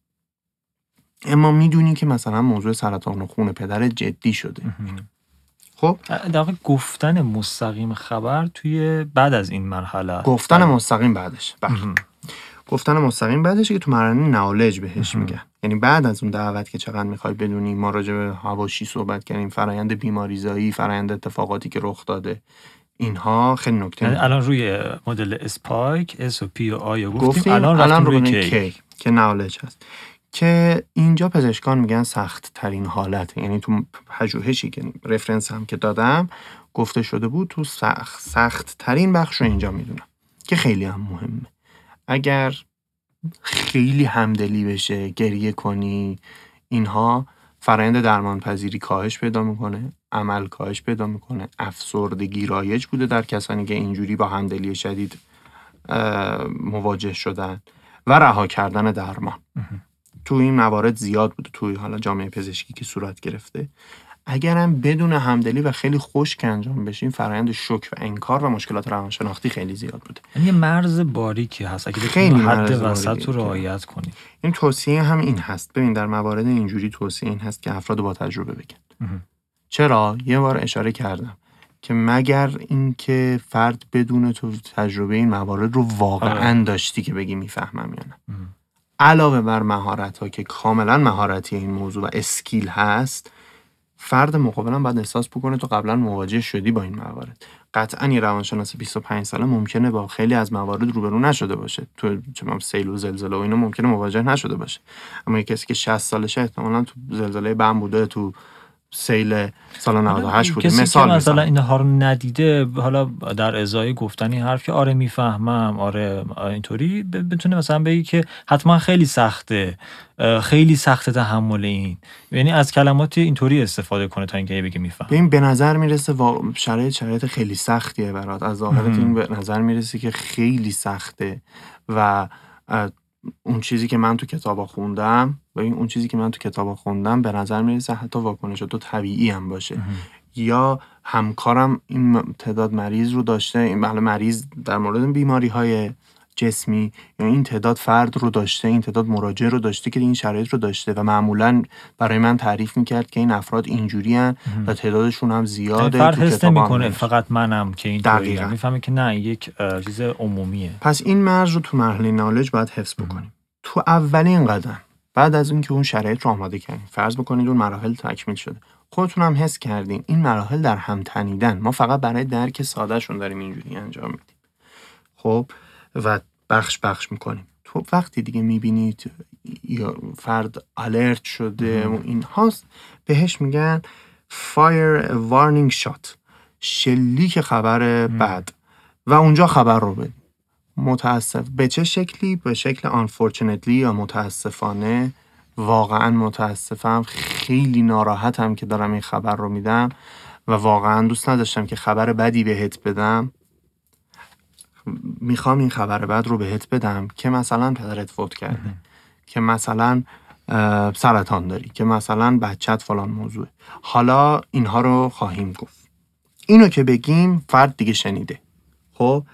اما می‌دونی که مثلا موضوع سرطان خون پدر جدی شده. خب؟ در واقع گفتن مستقیم خبر توی بعد از این مرحله. گفتن. مستقیم بعدش. بله. گفتن مستقیم بعدش که تو مرحله نالج بهش میگن. یعنی بعد از اون دعوت که چقدر می‌خوای بدونی ما راجع به هواشی صحبت کردیم فرایند بیماریزایی فرایند اتفاقاتی که رخ داده. اینها خیلی نکته یعنی. الان روی مدل SPIKE S و P و I گفتیم, گفتیم الان رفتیم روی K K که knowledge هست. که اینجا پزشکان میگن سخت ترین حالت. یعنی تو پژوهشی که reference هم که دادم گفته شده بود تو سخت سخت ترین بخش رو اینجا می‌دونم که خیلی هم مهمه. اگر خیلی همدلی بشه گریه کنی اینها فرایند درمان پذیری کاهش پیدا می‌کنه عمل کاهش پیدا می‌کنه. افسردگی رایج بوده در کسانی که اینجوری با همدلی شدید مواجه شدن و رها کردن درمان. تو این موارد زیاد بوده توی حالا جامعه پزشکی که صورت گرفته. اگرم بدون همدلی و خیلی خشک انجام بشین فرایند شک و انکار و مشکلات روانشناختی خیلی زیاد بوده یعنی یه مرز باریکی هست اگه خیلی حد وسط. رو رعایت کنی این توصیه هم این هست ببین در موارد اینجوری توصیه این هست که افراد با تجربه بگن. چرا یه بار اشاره کردم که مگر اینکه فرد بدون تو تجربه این موارد رو واقعا آره. داشتی که بگی می‌فهمم یا نه. علاوه بر مهارت ها که کاملا مهارتی این موضوع و اسکیل هست فرد مقابلم باید احساس بکنه تو قبلا مواجه شدی با این موارد. قطعا یه روانشناس 25 ساله ممکنه با خیلی از موارد روبرو نشده باشه. تو چه می‌دونم سیل و زلزله و اینا ممکنه مواجه نشده باشه. اما یه کسی که 60 سالشه احتمالا تو زلزله بم بوده تو سیل سال 98 بوده. کسی مثال که مثلا اینها رو ندیده حالا در ازای گفتن این حرف که آره می‌فهمم آره اینطوری بتونه مثلا بگی که حتما خیلی سخته خیلی سخته تحمل این. یعنی از کلمات اینطوری استفاده کنه تا اینکه بگه میفهم ببین به نظر می‌رسه وا- شرایط شرایط خیلی سختیه برات. از ظاهرت. این به نظر می‌رسه که خیلی سخته و اون چیزی که من تو کتابا خوندم و این اون چیزی که من تو کتابا خوندم به نظر می‌رسه حتی واکنش تو طبیعی هم باشه. یا همکارم این تعداد مریض رو داشته این بله مریض در مورد بیماری های جسمی یا این تعداد فرد رو داشته این تعداد مراجع رو داشته که این شرایط رو داشته و معمولا برای من تعریف می‌کرد که این افراد اینجوری و تعدادشون هم یعنی زیاده فرد تو حس نمی‌کنه. فقط منم که اینطوری دقیقاً. می‌فهمه که نه یک چیز عمومیه. پس این مرز رو تو مرحله نالج باید حفظ بکنیم. تو اولین قدم بعد از اینکه اون شرایط رو آماده کردیم. فرض بکنید اون مراحل تکمیل شده. خودتون هم حس کردین این مراحل در هم تنیدن. ما فقط برای درک سادهشون داریم اینجوری انجام میدیم. خب و بخش بخش می‌کنیم. تو وقتی دیگه می‌بینید یا فرد الرت شده و این هاست بهش میگن fire warning shot شلیک خبر بد. و اونجا خبر رو بدیم. متاسف به چه شکلی؟ به شکل unfortunately یا متاسفانه واقعا متاسفم خیلی ناراحتم که دارم این خبر رو میدم و واقعا دوست نداشتم که خبر بدی بهت بدم. می‌خوام این خبر بد رو بهت بدم که مثلا پدرت فوت کرده که مثلا سرطان داری که مثلا بچت فلان موضوع حالا اینها رو خواهیم گفت. اینو که بگیم فرد دیگه شنیده. خب؟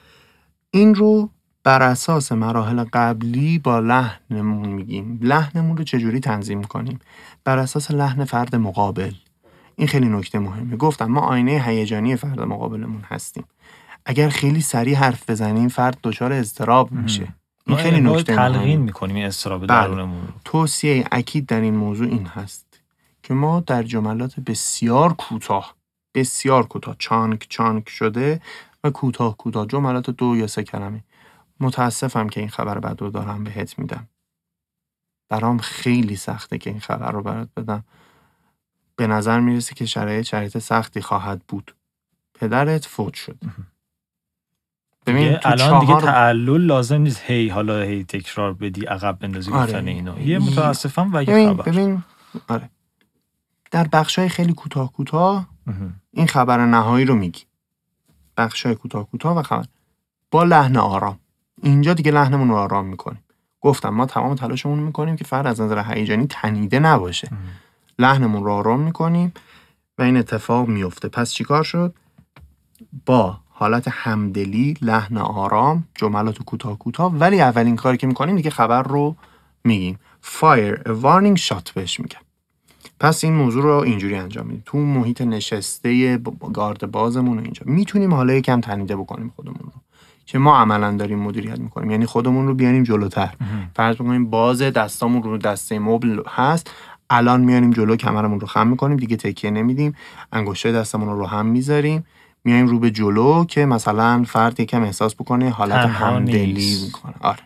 این رو بر اساس مراحل قبلی با لحنمون میگیم. لحنمون رو چجوری تنظیم کنیم؟ بر اساس لحن فرد مقابل. این خیلی نکته مهمه. گفتم ما آینه هیجانی فرد مقابلمون هستیم. اگر خیلی سریع حرف بزنیم فرد دچار اضطراب میشه. این خیلی نکته تلقین. می‌کنیم این استراب بله. درونمون رو. توصیه اکید در این موضوع این هست که ما در جملات بسیار کوتاه بسیار کوتاه چانک چانک شده و کوتاه کوتاه جملات دو یا سه کلمه. متاسفم که این خبر بد رو دارم بهت میدم. برام خیلی سخته که این خبر رو برات بدم. به نظر می‌رسه که شرایط شرایط سختی خواهد بود. پدرت فوت شد. ببین دیگه تو الان دیگه چهار- تعلل لازم نیست هی حالا هی تکرار بدی عقب بندازی آره. گفتن اینو یه متاسفم و یه ببین خبر. ببین آره. در بخشای خیلی کوتاه کوتاه. این خبر نهایی رو میگی. بخشای کوتاه کوتاه و خبر. با لحن آرام. اینجا دیگه لحنمون رو آرام می‌کنیم. گفتم ما تمام تلاشمون می‌کنیم که فرد از نظر هیجانی تنیده نباشه. لحنمون رو آرام می‌کنیم و این اتفاق میفته پس چیکار شد؟ با حالت همدلی لحن آرام جملات کوتاه کوتاه. ولی اولین کاری که می‌کنیم دیگه خبر رو میگیم. Fire a warning shot بهش میگن. پس این موضوع رو اینجوری انجام میدیم. تو محیط نشسته گارد بازمون اینجا. می‌تونیم حالا یکم تنیده بکنیم خودمون رو. که ما عملا داریم مدیریت می‌کنیم. یعنی خودمون رو بیاریم جلوتر. فرض بکنیم باز دستامون رو دسته مبل هست. الان میاریم جلو کمرمون رو خم می‌کنیم. دیگه تکیه نمیدیم. انگشتای دستمون رو رو هم می‌ذاریم. میایم رو به جلو که مثلا فرد یکم احساس بکنه حالت همدلی. می‌کنه. آره.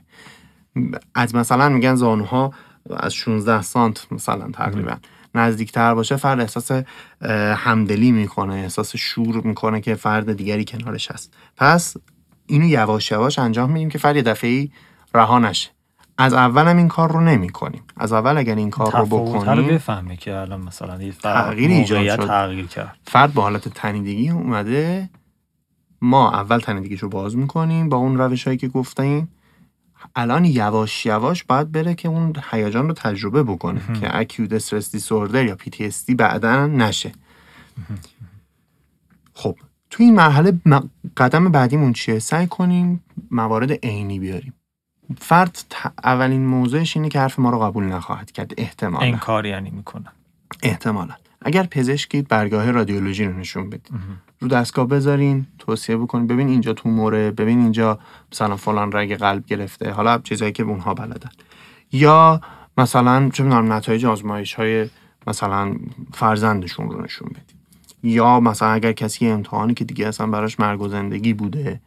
از مثلا میگن زانوها از 16 سانت مثلا تقریبا. نزدیکتر باشه فرد احساس همدلی می‌کنه احساس شور می‌کنه که فرد دیگری کنارش هست. پس اینو یواش یواش انجام میدیم که فرد یه دفعه رها نشه. از اول هم این کار رو نمی کنیم از اول اگر این کار رو بکنیم بفهمه که الان مثلا تغییر ایجاد شد. تغییر کرد. فرد با حالت تنیدگی اومده ما اول تنیدگیش رو باز می‌کنیم با اون روش هایی که گفتیم. الان یواش یواش باید بره که اون هیجان رو تجربه بکنه که اکیوت استرس دیسوردر یا PTSD بعدا نشه. خب تو این مرحله قدم بعدیمون چیه؟ سعی کنیم موارد عینی بیاریم. فرد اولین موضوعش اینه که حرف ما رو قبول نخواهد کرد. احتمالا. انکار یعنی می‌کنن احتمالا. اگر پزشکی برگاه رادیولوژی رو نشون بدید. رو دستگاه بذارین توصیه بکنین ببین اینجا توموره ببین اینجا مثلا فلان رگ قلب گرفته. حالا چیزایی که اونها بلدن. یا مثلا چه می‌دونم نتایج آزمایش های مثلا فرزندشون رو نشون بدید. یا مثلا اگر کسی امتحانی که دیگه اصلا براش مرگ و زندگی بوده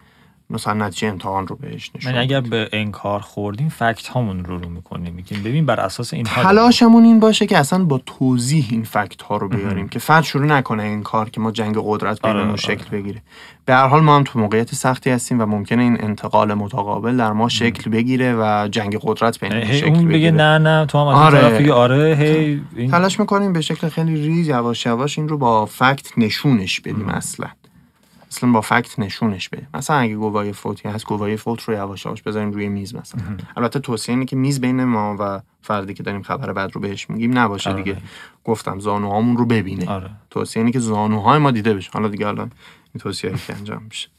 مثلا نتیجه امتحان رو بهش نشون یعنی اگر. به انکار خوردیم فکت هامون رو رو می‌کنیم میگیم ببین بر اساس این تلاشمون این باشه که اصلا با توضیح این فکت ها رو بیاریم که فرد شروع نکنه این کار که ما جنگ قدرت آره، بینمون آره. شکل بگیره به هر حال ما هم تو موقعیت سختی هستیم و ممکنه این انتقال متقابل در ما شکل بگیره و جنگ قدرت بینمون هی شکل اون بگه بگیره نه نه تو هم از آره. آره. آره هی این تلاش می‌کنیم به شکل خیلی ریز یواش یواش این رو با فکت نشونش بدیم اصلا اصلا با فکت نشونش بدیم مثلا اگه گواهی فوتی هست گواهی فوت رو یواش یواش بذاریم روی میز مثلا. البته توصیه اینه که میز بین ما و فردی که داریم خبر بد رو بهش میگیم نباشه آره. دیگه. گفتم زانوهامون رو ببینه. آره. توصیه اینه که زانوهای ما دیده بشه. حالا دیگه الان این توصیه که انجام میشه.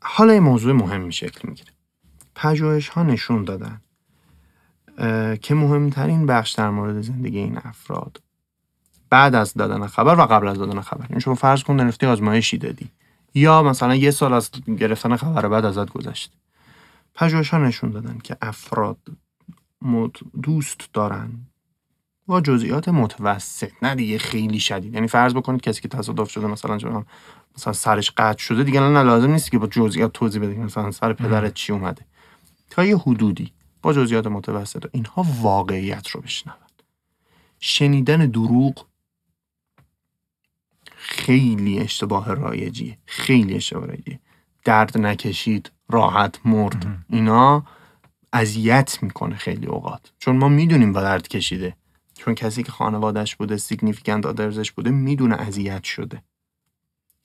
حالا این موضوع مهمی شکل می‌گیره. پژوهش ها نشون دادن که مهمترین بخش در مورد زندگی این افراد بعد از دادن خبر و قبل از دادن خبر. این شما فرض کن رفتی آزمایشی دادی. یا مثلا یه سال از گرفتن خبر بعد ازت گذشت. پژوهش ها نشون دادن که افراد دوست دارن با جزئیات متوسط نه دیگه خیلی شدید. یعنی فرض بکنید کسی که تصادف شده مثلا چون مثلا سرش قطع شده دیگه نه لازم نیست که با جزئیات توضیح بده مثلا سر پدرت چی اومده. تا یه حدودی با جزئیات متوسط. اینها واقعیت رو بشنون شنیدن دروغ خیلی اشتباه رایجیه. خیلی اشتباه رایجیه. درد نکشید راحت مرد. اینا اذیت می‌کنه خیلی اوقات. چون ما می‌دونیم با درد کشیده. چون کسی که خانوادش بوده significant others ش بوده می‌دونه اذیت شده.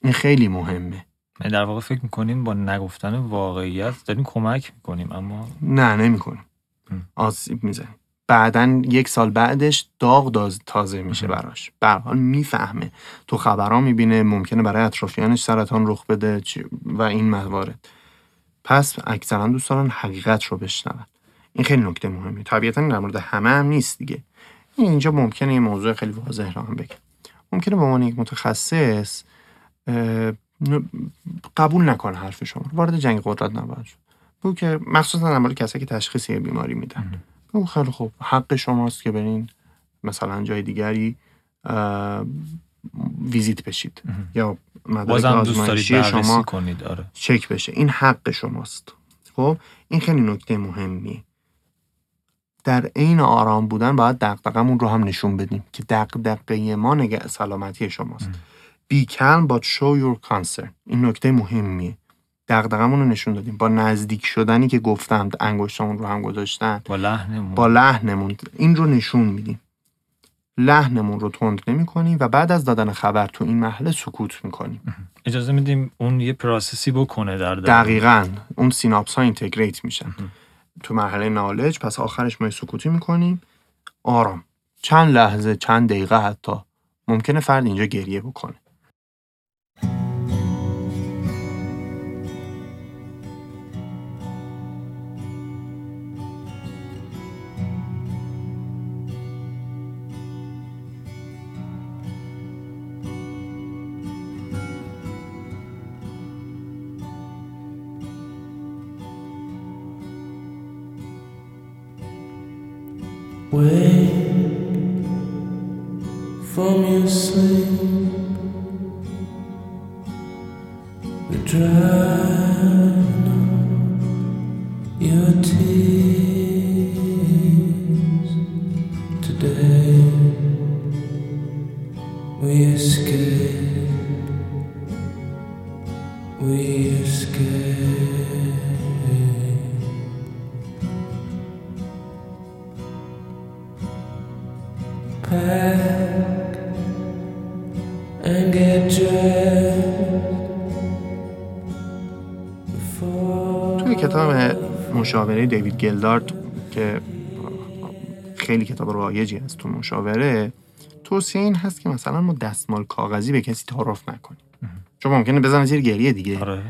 این خیلی مهمه. یعنی در واقع فکر می‌کنیم با نگفتن واقعیت داریم کمک می‌کنیم اما نه نمی‌کنیم. آسیب می‌زنیم. بعدا یک سال بعدش داغ داز تازه میشه. براش. به حال می‌فهمه. تو خبرها می‌بینه ممکنه برای اطرافیانش سرطان رخ بده و این موارد. پس اکثرا دوست دارن حقیقت رو بشنون. این خیلی نکته مهمه طبیعتا در مورد همه هم نیست دیگه. اینجا ممکنه یه موضوع خیلی واضح رو هم بگم. ممکنه به عنوان یک متخصص قبول نکنه حرف شما. وارد جنگ قدرت نباید شد. بگو که مخصوصا در مورد کسایی که تشخیص بیماری میدن. خیلی خوب. حق شماست که برین مثلا جای دیگری ویزیت بشید. یا مدرک آزمایشی شما کنید آره. چک بشه. این حق شماست. خب این خیلی نکته مهمیه. در عین آرام بودن باید دقدقمون رو هم نشون بدیم که دقدقه ما نگه سلامتی شماست. Be calm but show your concern. این نکته مهمیه. دقدقمون رو نشون دادیم. با نزدیک شدنی که گفتم انگشتامون رو هم گذاشتن. با لحنمون. با لحنمون. این رو نشون میدیم. لحنمون رو تند نمی کنیم و بعد از دادن خبر تو این مرحله سکوت می‌کنیم. اجازه میدیم اون یه process ی بکنه در درون. دقیقا. اون سیناپس ها integrate میشن. تو مرحله knowledge. پس آخرش ما سکوتی می‌کنیم. آرام. چند لحظه چند دقیقه حتی. ممکنه فرد اینجا گریه بکنه. From your sleep. مشاوره دیوید گلدارد که خیلی کتاب رایجی از تو مشاوره توصیه این هست که مثلا ما دستمال کاغذی به کسی تعارف نکنیم. چون ممکنه بزنه زیر گریه دیگه. آره.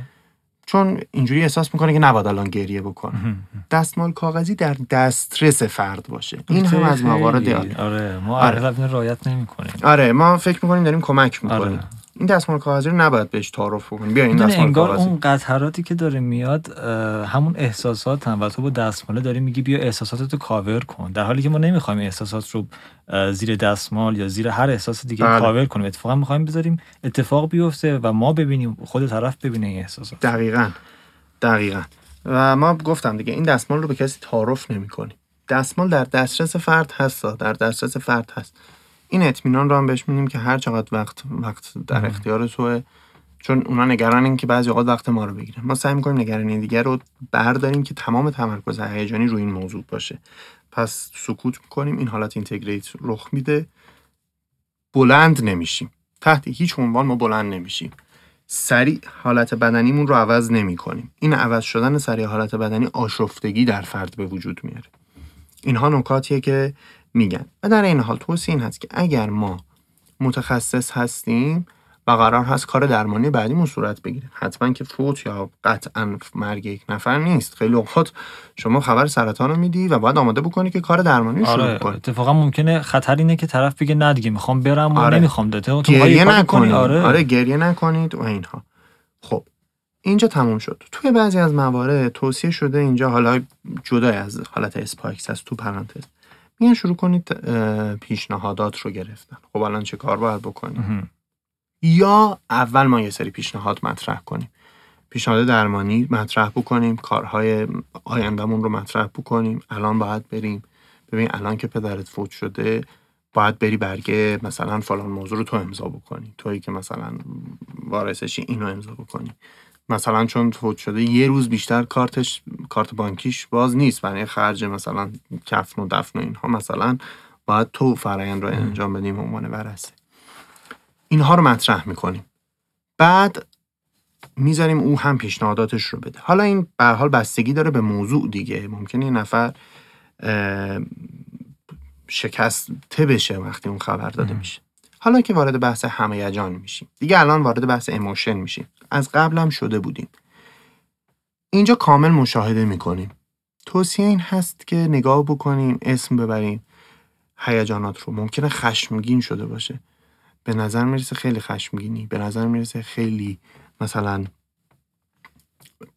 چون اینجوری احساس می‌کنه که نباید الان گریه بکنه. دستمال کاغذی در دسترس فرد باشه. این هم از موارد. آره ما آره. رعایت نمی‌کنیم. آره ما فکر می‌کنیم داریم کمک می‌کنیم. آره. این دستمال کاغذی رو نباید بهش تعارف بکنیم بیا این دستمال انگار کاغذی. اون قطراتی که داره میاد همون احساسات هم و تو با دستماله داری میگی بیا احساساتتو کاور کن. در حالی که ما نمی‌خوایم احساسات رو زیر دستمال یا زیر هر احساس دیگه بله. کاور کنیم. اتفاقا می‌خوایم بذاریم اتفاق بیفته و ما ببینیم خود طرف ببینه این احساسات. دقیقا. دقیقا. و ما گفتم دیگه این دستمال رو به کسی تعارف نمی کنیم دستمال در دسترس فرد هست در دسترس فرد هست. این اطمینان رو هم بهش میدیم که هر چقدر وقت وقت در اختیار توه چون اونا نگرانن که بعضی اوقات وقت ما رو بگیرن. ما سعی می‌کنیم نگرانی دیگر رو برداریم که تمام تمرکز هیجانی روی این موضوع باشه. پس سکوت می‌کنیم این حالت اینتگریت رخ میده. بلند نمیشیم. تحت هیچ عنوان ما بلند نمیشیم. سریع حالت بدنیمون رو عوض نمی کنیم. این عوض شدن سریع حالت بدنی آشفتگی در فرد به وجود میاره. اینها نکاتیه که میگن. و در این حال توصیه این هست که اگر ما متخصص هستیم و قرار هست کار درمانی بعدیمون صورت بگیره. حتما که فوت یا قطعا مرگ یک نفر نیست. خیلی اوقات شما خبر سرطان رو میدی و باید آماده بکنی که کار درمانی رو شروع آره کنی. اتفاقا ممکنه خطر اینه که طرف بگه نه دیگه می‌خوام برم و آره. نمی‌خوام. می‌خوای گریه نکنید. کنی؟ آره. آره, گریه نکنید و اینها. خب اینجا تموم شد. توی بعضی از موارد توصیه شده اینجا حالا جدا از حالت SPIKES هست تو پرانتز. میان شروع کنید پیشنهادات رو گرفتن. خب الان چه کار باید بکنیم. یا اول ما یه سری پیشنهاد مطرح کنیم. پیشنهاد درمانی مطرح بکنیم کارهای آیندهمون رو مطرح بکنیم. الان باید بریم. ببین الان که پدرت فوت شده باید بری برگه مثلا فلان موضوع رو تو امضا بکنی. تویی که مثلا وارثشی اینو امضا بکنی. مثلا چون فوت شده یه روز بیشتر کارتش کارت بانکیش باز نیست. برای خرج مثلا کفن و دفن و اینها مثلا باید تو فرایند رو انجام بدیم عنوان ورثه اینها رو مطرح می‌کنیم. بعد می‌ذاریم او هم پیشنهاداتش رو بده. حالا این به حال بستگی داره به موضوع دیگه. ممکنه یه نفر اه، شکسته بشه وقتی اون خبر داده میشه. حالا که وارد بحث همیجان میشیم. دیگه الان وارد بحث اموشن میشیم. از قبل هم شده بودیم. اینجا کامل مشاهده می‌کنیم. توصیه این هست که نگاه بکنیم اسم ببریم. هیجانات رو. ممکنه خشمگین شده باشه. به نظر می‌رسه خیلی خشمگینی. به نظر می‌رسه خیلی مثلا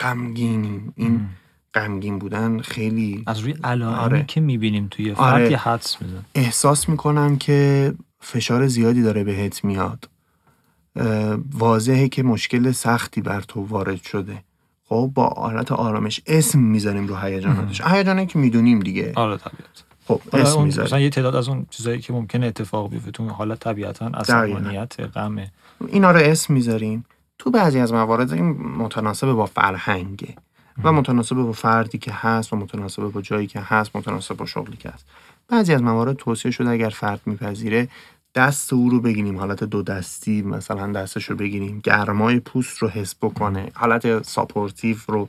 غمگینی این غمگین بودن خیلی از روی علائمی آره. که می‌بینیم توی فرد آره. حدس میزن احساس می‌کنم که فشار زیادی داره بهت میاد. واضحه که مشکل سختی بر تو وارد شده. خب با حالت آرامش اسم می‌ذاریم رو هیجاناتش. هیجانی که می‌دونیم دیگه. آره طبیعت. خب حالا اسم اون می‌ذاریم. مثلا یه تعداد از اون چیزایی که ممکنه اتفاق بیفته تو حالت طبیعتا عصبانیت غم. اینا رو اسم می‌ذاریم. تو بعضی از موارد این متناسب با فرهنگه و متناسب با فردی که هست و متناسب با جایی که هست متناسب با شغلی که هست. بعضی از موارد توصیه شده اگر فرد میپذیره دست او رو بگیریم. حالت دو دستی مثلا دستش رو بگیریم. گرمای پوست رو حس بکنه. حالت supportive رو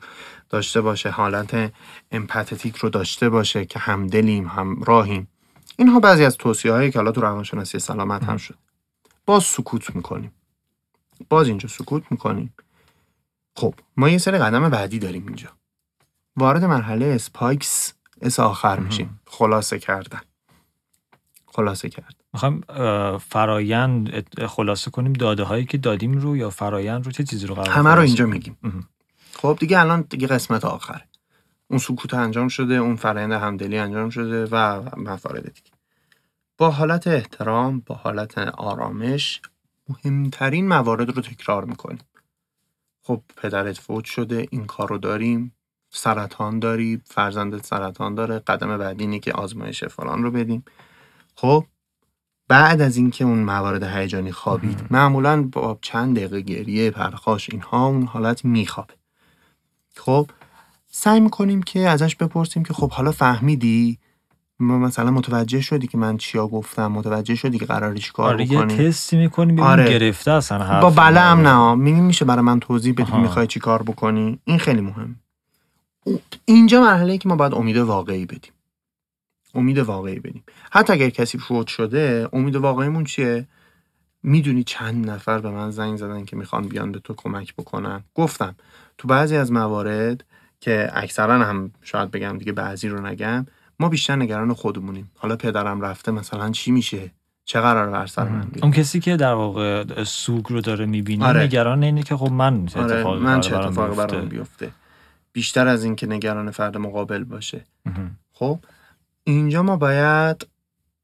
داشته باشه. حالت empathic رو داشته باشه که همدلیم هم راهیم. اینها بعضی از توصیه هایی که حالا تو روانشناسی سلامت هم شد. باز سکوت می‌کنیم. باز اینجا سکوت می‌کنیم. خب ما یه سری قدم بعدی داریم اینجا. وارد مرحله SPIKES S آخر میشیم. خلاصه کردن. خلاصه کرد می‌خوایم فرایند خلاصه کنیم داده هایی که دادیم رو یا فرایند رو چه چیزی رو قرار همه رو اینجا؟ میگیم. خب دیگه الان دیگه قسمت آخره. اون سکوت انجام شده اون فرآیند همدلی انجام شده و موارد دیگه. با حالت احترام با حالت آرامش مهمترین موارد رو تکرار می‌کنیم. خب پدرت فوت شده این کار رو داریم سرطان داری فرزندت سرطان داره قدم بعدی اینه که آزمایش فلان رو بدیم. خب بعد از اینکه اون موارد هیجانی خوابید معمولا با چند دقیقه گریه پرخاش اینها اون حالت میخوابه. خب سعی می‌کنیم که ازش بپرسیم که خب حالا فهمیدی؟ ما مثلا متوجه شدی که من چیا گفتم؟ متوجه شدی که قراره چی کار آره یه بکنی؟ تستی می‌کنیم آره. گرفته اصلا با بله هم. نه. میگیم میشه برای من توضیح بدی. می‌خوای چی کار بکنی؟ این خیلی مهم. اینجا مرحله که ما باید امید واقعی بدیم. امید واقعی بدیم حتی اگر کسی فوت شده امید واقعیمون چیه؟ می‌دونی چند نفر به من زنگ زدن که می‌خوان بیان به تو کمک بکنن. گفتم تو بعضی از موارد که اکثرا هم شاید بگم دیگه بعضی رو نگم ما بیشتر نگران خودمونیم. حالا پدرم رفته مثلا چی میشه؟ چه قرار بر سر من اون کسی که در واقع سوگ رو داره می‌بینه آره. نگران اینه که خب من چه آره اتفاقی من چه اتفاقی. برام بیفته. بیشتر از اینکه نگران فرد مقابل باشه. خب؟ اینجا ما باید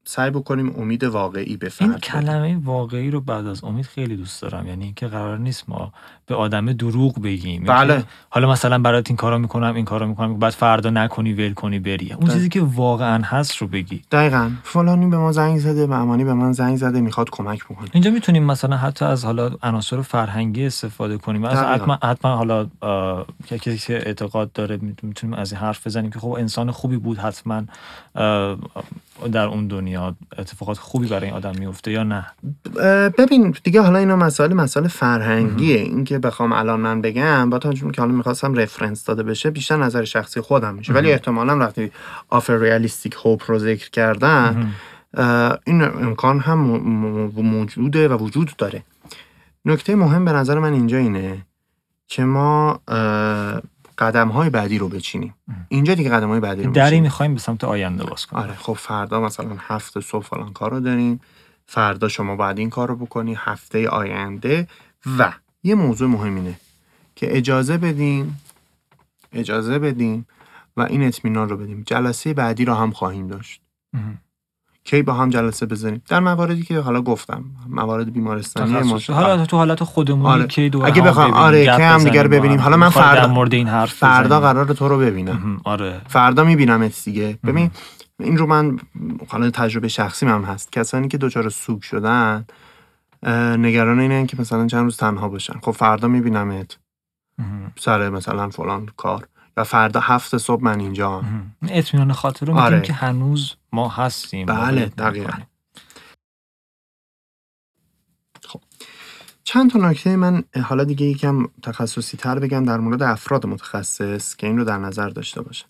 سعی بکنیم امید واقعی به فرد این. کلمه واقعی رو بعد از امید خیلی دوست دارم یعنی اینکه قرار نیست ما به آدم دروغ بگیم بله. اینکه حالا مثلا برات این کارو می‌کنم این کارو می‌کنم بعد فردا نکنی ول کنی بری اون بله. چیزی که واقعا هست رو بگی دقیقا فلانی به ما زنگ زده معمانی به من زنگ زده می‌خواد کمک بکنه اینجا می‌تونیم مثلا حتی از حالا عناصر فرهنگی استفاده کنیم از. حتما حتما حالا کسی که اعتقاد داره می‌تونیم از این حرف بزنیم که خب انسان خوبی بود حتما آه، در اون دنیا اتفاقات خوبی برای این آدم میفته یا نه؟ ببین دیگه حالا اینا مسائل مسائل فرهنگیه. اینکه بخوام الان من بگم با به که حالا می‌خواستم رفرنس داده بشه بیشتر نظر شخصی خودم میشه. ولی احتمالا وقتی آفر ریالیستیک هوپ رو ذکر کردن این امکان هم موجوده و وجود داره. نکته مهم به نظر من اینجا اینه که ما قدم های بعدی رو بچینیم. اینجا دیگه قدم های بعدی رو دری. می‌خوایم به سمت آینده باز کنیم. آره خب فردا مثلا هفت صبح فلان کار رو داریم. فردا شما باید این کار رو بکنی هفته آینده. و یه موضوع مهم اینه که اجازه بدیم اجازه بدیم و این اطمینان رو بدیم. جلسه بعدی رو هم خواهیم داشت. کی با هم جلسه بزنیم در مواردی که حالا گفتم موارد بیمارستانی. مش- حالا تو حالت خودمونی آره. که دور اگه بخوام آره که هم دیگه رو ببینیم. حالا من فردا در مورد این حرف فردا. قرار تو رو ببینم. آره فردا میبینمت دیگه ببین این رو من حالا تجربه شخصی هم هست کسانی که دچار سوگ شدن نگران اینن که مثلا چند روز تنها باشن خب فردا میبینمت. سر مثلا فلان کار یا فردا هفت صبح من اینجا. اطمینان خاطر رو میگیم آره. که هنوز ما هستیم بله، دقیقاً. می‌کنیم. چند تا نکته من حالا دیگه یکم تخصصی تر بگم در مورد افراد متخصص که این رو در نظر داشته باشن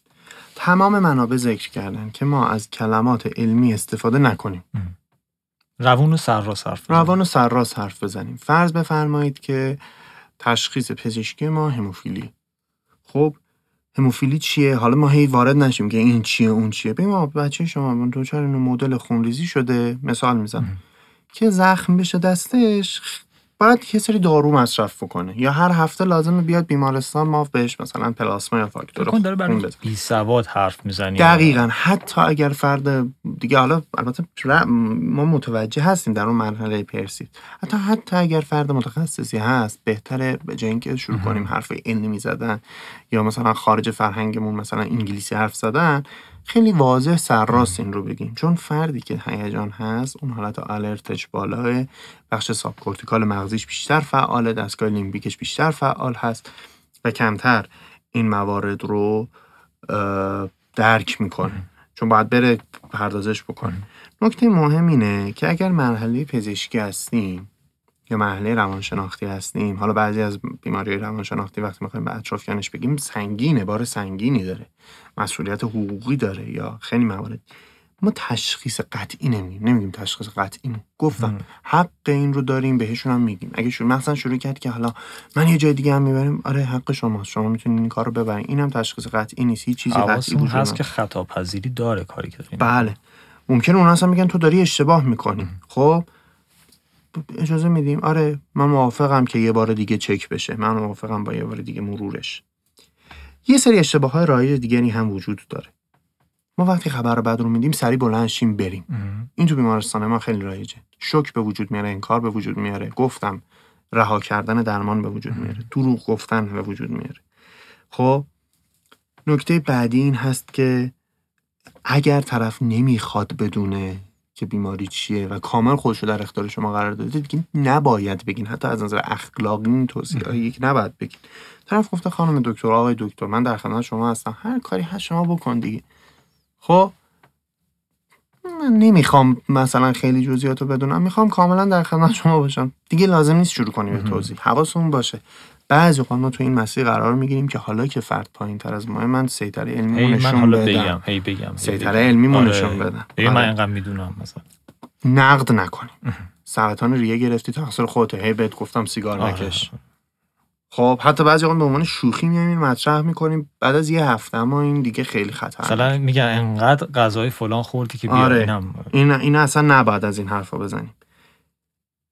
تمام منابع ذکر کردن که ما از کلمات علمی استفاده نکنیم روون و سرراست حرف بزنیم. روان و سرراست حرف بزنیم فرض بفرمایید که تشخیص پزشکی ما هموفیلی خب هموفیلی چیه؟ حالا ما هی وارد نشیم که این چیه اون چیه. ببین ما بچه شما من دوچار اینو مدل خونریزی شده مثال می‌زنم. که زخم بشه دستش باید یه سری دارو مصرف بکنه. یا هر هفته لازمه بیاد بیمارستان ما بهش مثلا پلاسما یا فاکتور کن داره خون برای. بی سواد حرف می‌زنی. دقیقا. حتی اگر فرد دیگه حالا البته ما متوجه هستیم در اون مرحله پرسید. حتی حتی اگر فرد متخصصی هست بهتره به جای اینکه شروع کنیم حرف علمی زدن یا مثلا خارج فرهنگمون مثلا انگلیسی حرف زدن خیلی واضح سرراست این رو بگیم. چون فردی که هیجان هست اون حالت alert ش بالاه بخش subcortical مغزیش بیشتر فعاله دستگاه لیمبیکش بیشتر فعال هست و کمتر این موارد رو درک می‌کنه. چون باید بره پردازش بکنه. نکته مهم اینه که اگر مرحله پزشکی هستیم یا مرحله روانشناختی هستیم. حالا بعضی از بیماری روانشناختی وقتی می‌خوایم به اطرافیانش بگیم سنگینه بار سنگینی داره. مسئولیت حقوقی داره یا خیلی موارد. ما تشخیص قطعی نمیگیم. نمیگیم تشخیص قطعی گفتم حق این رو داریم بهشون هم میگیم. اگه شروع مثلا شروع کرد که حالا من یه جای دیگه هم می‌بریم آره حق شماست. شما می‌تونید این کار رو ببرین. اینم تشخیص قطعی نیست. هیچ چیزی قطعی وجود هست. که خطا پذیری داره کاری که بله. ممکنه اونا اصلا میگن تو داری اشتباه می‌کنی. خب؟ اجازه میدیم؟ آره من موافقم که یه بار دیگه چک بشه. من موافقم با یه بار دیگه مرورش. یه سری اشتباه های رایج دیگری هم وجود داره. ما وقتی خبر بد رو میدیم سریع بلند شیم بریم. این تو بیمارستان ما خیلی رایجه. شوک به وجود میاره انکار به وجود میاره. گفتم رها کردن درمان به وجود میاره. دروغ گفتن به وجود میاره. خب نکته بعدی این هست که اگر طرف نمی‌خواد بدونه که بیماری چیه و کامل خودش رو در اختیار شما قرار داده دیگه نباید بگین. حتی از نظر اخلاقی این توصیه یک نباید بگین. طرف گفته خانم دکتر آقای دکتر من در خدمت شما هستم. هر کاری هست شما بکن دیگه. خب؟ من نمی‌خوام مثلا خیلی جزئیات رو بدونم. می‌خوام کاملا در خدمت شما باشم. دیگه لازم نیست شروع کنی به توضیح. حواسمون باشه. بعضی اوقات ما تو این مسیر قرار می‌گیریم که حالا که فرد پایین تر از ما من سیطره علمی هی من نشون حالا بدم بگم هی بگم سیطره. علمیمو آره. نشون بدم. هی من آره. اینقدر می‌دونم مثلا نقد نکنیم سرطان ریه گرفتی تقصیر خودته هی بهت گفتم سیگار آره. نکش خب حتی بعضی اوقات به عنوان شوخی میایم این مطرح می‌کنیم بعد از یه هفته اما این دیگه خیلی خطر مثلا میگن انقدر غذای فلان خوردی که بیا آره. اینم این این اصلا نباید از این حرفا بزنیم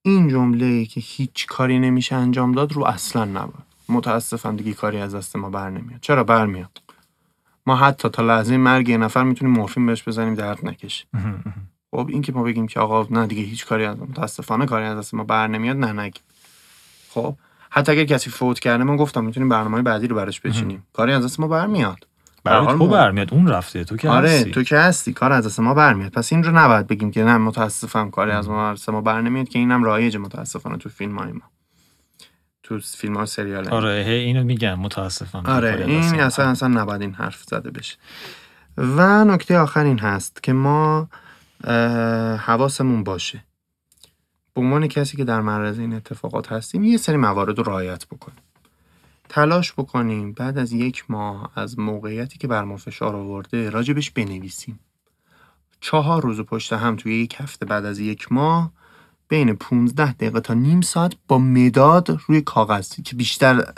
این جمله که هیچ کاری نمیشه انجام داد رو اصلا نباید. متاسفم دیگه کاری از دست ما بر نمیاد. چرا برمیاد ما حتی تا لحظه مرگ یه نفر می‌تونیم مورفین بهش بزنیم درد نکشه. خب این که ما بگیم که آقا نه دیگه هیچ کاری از متاسفانه کاری از دست ما بر نمیاد نه نگیم. خب حتی اگر کسی فوت کرده ما گفتم می‌تونیم برنامه بعدی رو براش بچینیم. کاری از دست ما برمیاد برای تو برمیاد؟ اون رفته. تو که آره هستی. تو که هستی. کار از ما برمیاد. پس این رو نباید بگیم که نه متاسفم. کاری از ما از ما بر نمیاد که اینم رایج متاسفانه تو فیلم های ما. تو فیلم ها سریال. آره هی اینو میگم. متاسفم. آره این اصلا اصلا نباید این حرف زده بشه. و نکته آخر این هست که ما حواسمون باشه. به عنوان کسی که در معرض این اتفاقات هستیم یه سری موارد رو رعایت بکنیم. تلاش بکنیم بعد از یک ماه از موقعیتی که بر ما فشار آورده راجبش بنویسیم. چهار روز پشت هم توی یک هفته بعد از یک ماه بین 15 دقیقه تا نیم ساعت با مداد روی کاغذ که بیشتر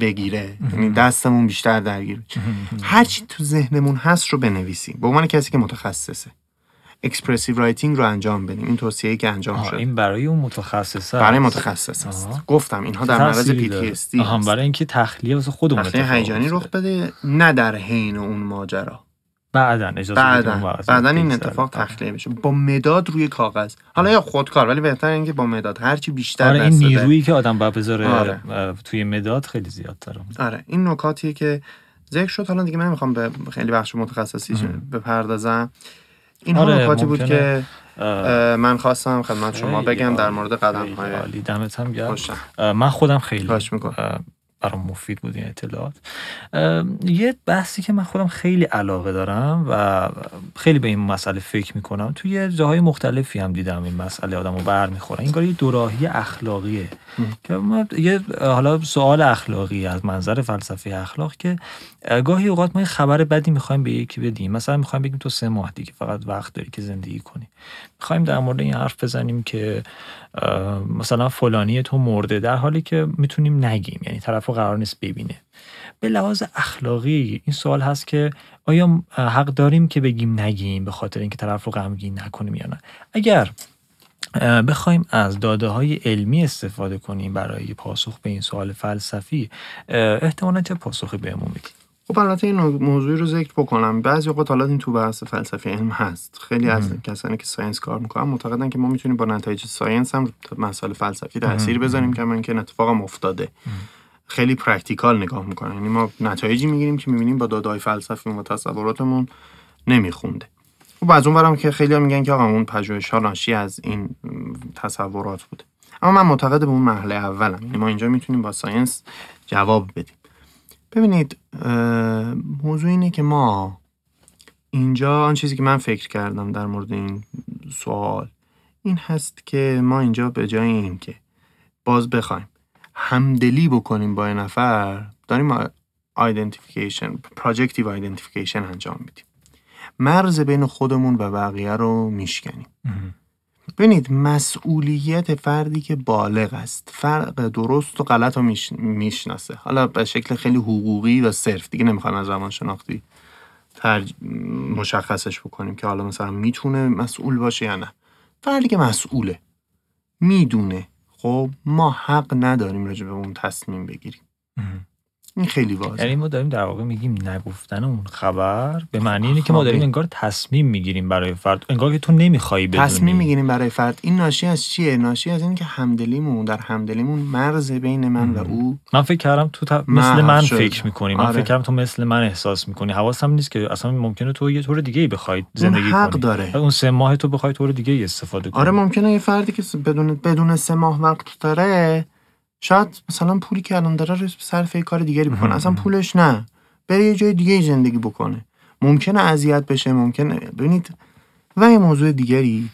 بگیره. یعنی دستمون بیشتر درگیر هرچی تو ذهنمون هست رو بنویسیم. به عنوان کسی که متخصصه. expressive writing رو انجام بدیم این توصیه‌ای که انجام شد این برای اون متخصصه برای. متخصص است. گفتم اینها در معرض داره. PTSD آها، هست. برای اینکه تخلیه واسه خودمون تخلیه هیجانی. رخ بده نه در حین اون ماجرا بعدا اجازه بعدا وقت بعدا این. اتفاق تخلیه بشه با مداد روی کاغذ حالا یا خودکار ولی بهتر اینکه با مداد هرچی بیشتر آره این. نیرویی که آدم باید بذاره آره. توی مداد خیلی زیادتره آره این نکاتیه که ذکر شد حالا دیگه من نمی‌خوام به خیلی بخش متخصصی بپردازم این آره، نکاتی بود. که من خواستم خدمت شما بگم در مورد قدم. های عالی. دمت هم گرم. من خودم خیلی برام مفید بود این اطلاعات. یه بحثی که من خودم خیلی علاقه دارم و خیلی به این مسئله فکر می‌کنم توی جاهای مختلفی هم دیدم این مسئله آدم رو بر می‌خوره. این یه دوراهی اخلاقیه. که ما یه حالا سوال اخلاقی از منظر فلسفه اخلاق که گاهی اوقات ما یه خبر بدی می‌خوایم به یکی بدیم. مثلا می‌خوایم بگیم تو سه ماه دیگه فقط وقت داری که زندگی کنی. می‌خوایم در مورد این حرف بزنیم که مثلا فلانی تو مرده در حالی که می‌تونیم نگیم. یعنی طرف رو قرار نیست ببینه. به لحاظ اخلاقی این سوال هست که آیا حق داریم که بگیم نگیم به خاطر اینکه طرف رو غمگین نکنیم یا نه؟ اگر بخوایم از داده های علمی استفاده کنیم برای پاسخ به این سوال فلسفی احتمالا چه پاسخی بهمون میدیم خب البته این موضوعی رو ذکر بکنم. بعضی اوقات حالا این تو بحث فلسفه علم هست. خیلی از کسانی که science کار می‌کنن معتقدن که ما می‌تونیم با نتایج science هم مسائل فلسفی تاثیر بذاریم که این که این اتفاق هم افتاده. خیلی practical نگاه می‌کنن. یعنی ما نتایجی می‌گیریم که می‌بینیم با دادای فلسفی و تصوراتمون نمیخونده. و از اون ورم که خیلی میگن که آقا اون پژوهش ناشی از این تصورات بوده. اما من معتقد به اون مرحله اولم. یعنی ما اینجا می‌تونیم با science جواب بدیم. ببینید موضوع اینه که ما اینجا آن چیزی که من فکر کردم در مورد این سوال این هست که ما اینجا به جای این که باز بخوایم همدلی بکنیم با نفر داریم identification projective identification انجام میدیم. مرز بین خودمون و بقیه رو میشکنیم. ببینید مسئولیت فردی که بالغ است. فرق درست و غلط رو میش... می‌شناسه. حالا به شکل خیلی حقوقی و صرف دیگه نمی‌خوام از روان شناختی ترج... مشخصش بکنیم که حالا مثلا می‌تونه مسئول باشه یا نه. فردی که مسئوله می‌دونه. خب ما حق نداریم راجع به اون تصمیم بگیریم. این خیلی واضحه. یعنی ما داریم در واقع میگیم نگفتن اون خبر به معنی اینه که ما داریم. انگار تصمیم می‌گیریم برای فرد. انگار که تو نمی‌خوای بدونی. تصمیم می‌گیریم برای فرد. این ناشی از چیه؟ ناشی از اینکه همدلیمون در همدلیمون مرز بین من و او من فکر کردم تو ت- مثل من شده. فکر می‌کنی. من آره. فکر کردم تو مثل من احساس می‌کنی. حواسم نیست که اصلا ممکنه تو یه طور دیگه ای بخوای زندگی حق کنی. داره. اون سه ماه تو بخوای طور دیگه استفاده کنی. آره ممکنه یه فردی که بدون بدون سه ماه وقت داره شاید مثلا پولی که الان داره رو صرف یه کار دیگری بکنه. اصلا پولش نه. بره یه جای دیگه زندگی بکنه. ممکنه اذیت بشه ممکنه ببینید و یه موضوع دیگری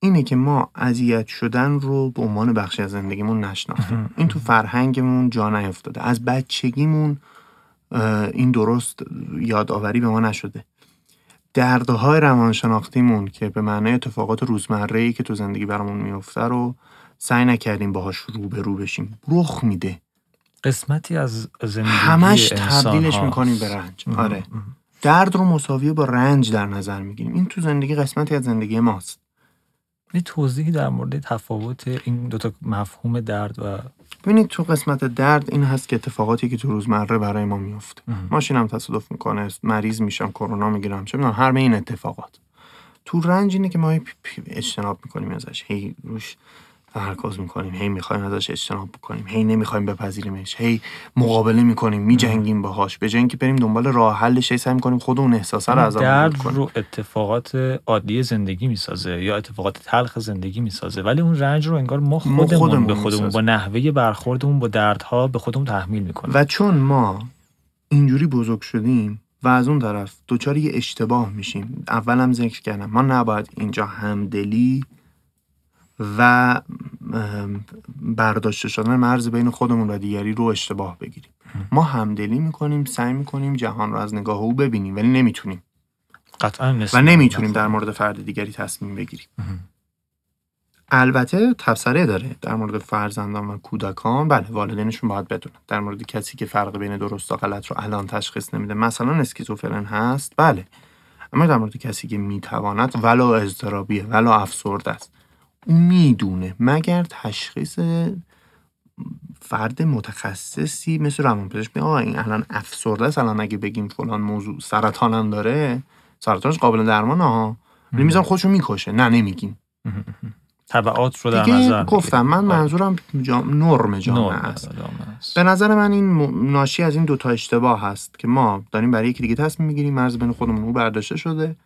اینه که ما اذیت شدن رو به عنوان بخشی از زندگیمون نشناختیم. این تو فرهنگمون جا نیفتاده. از بچگیمون این درست یادآوری به ما نشده. دردهای روانشناختیمون که به معنای اتفاقات روزمره‌ای که تو زندگی برامون میفته رو سعی نکردیم باهاش رو به رو بشیم. رخ میده. قسمتی از زندگی همش تبدیلش. می‌کنیم به رنج. آره. درد رو مساوی با رنج در نظر می‌گیریم. این تو زندگی قسمتی از زندگی ماست. یه توضیحی در مورد تفاوت این دوتا مفهوم درد و ببینید تو قسمت درد این هست که اتفاقاتی که تو روزمره برای ما میفته. ماشینم تصادف می‌کنه مریض میشم کرونا می‌گیرم چه می‌دونم هر این اتفاقات. تو رنج اینه که ما اجتناب می‌کنیم ازش. هی روش تمرکز می‌کنیم هی می‌خوایم ازش اجتناب بکنیم هی نمی‌خوایم بپذیریمش هی مقابله می‌کنیم میجنگیم باهاش. به جای اینکه بریم دنبال راه حلش هی سعی می‌کنیم خودمون احساسه رو از درد رو اتفاقات عادی زندگی می‌سازه یا اتفاقات تلخ زندگی می‌سازه ولی اون رنج رو انگار ما خودمون, خودمون به خودمون. با نحوه برخوردمون با دردها به خودمون تحمیل می‌کنیم. و چون ما اینجوری بزرگ شدیم و از اون طرف دوچار یه اشتباه میشیم اولم ذکر کردم ما نباید اینجا همدلی و برداشته شدن مرز بین خودمون و دیگری رو اشتباه بگیریم. ما همدلی می‌کنیم سعی می‌کنیم جهان رو از نگاه او ببینیم ولی نمی‌تونیم. قطعا و نمی‌تونیم در مورد فرد دیگری تصمیم بگیریم. البته تبصره داره در مورد فرزندان و کودکان. بله والدینشون باید بدونن. در مورد کسی که فرق بین درست و غلط رو الان تشخیص نمیده مثلا اسکیزوفرن هست. بله اما در مورد کسی که می‌تواند ولو اضطرابیه ولو افسرده است. می‌دونه مگر تشخیص فرد متخصصی مثل روانپزشک میگه آقا این الان افسرده است الان اگه بگیم فلان موضوع سرطان هم داره سرطانش قابل درمانه ها. میزان خودشو می‌کشه نه نمیگیم. تبعات رو در نظر گفتم من. منظورم جام... نرم است. جامعه است. به نظر من این م- ناشی از این دوتا اشتباه هست که ما داریم برای یکی دیگه تصمیم می‌گیریم مرز بین خودمون او برداشته شده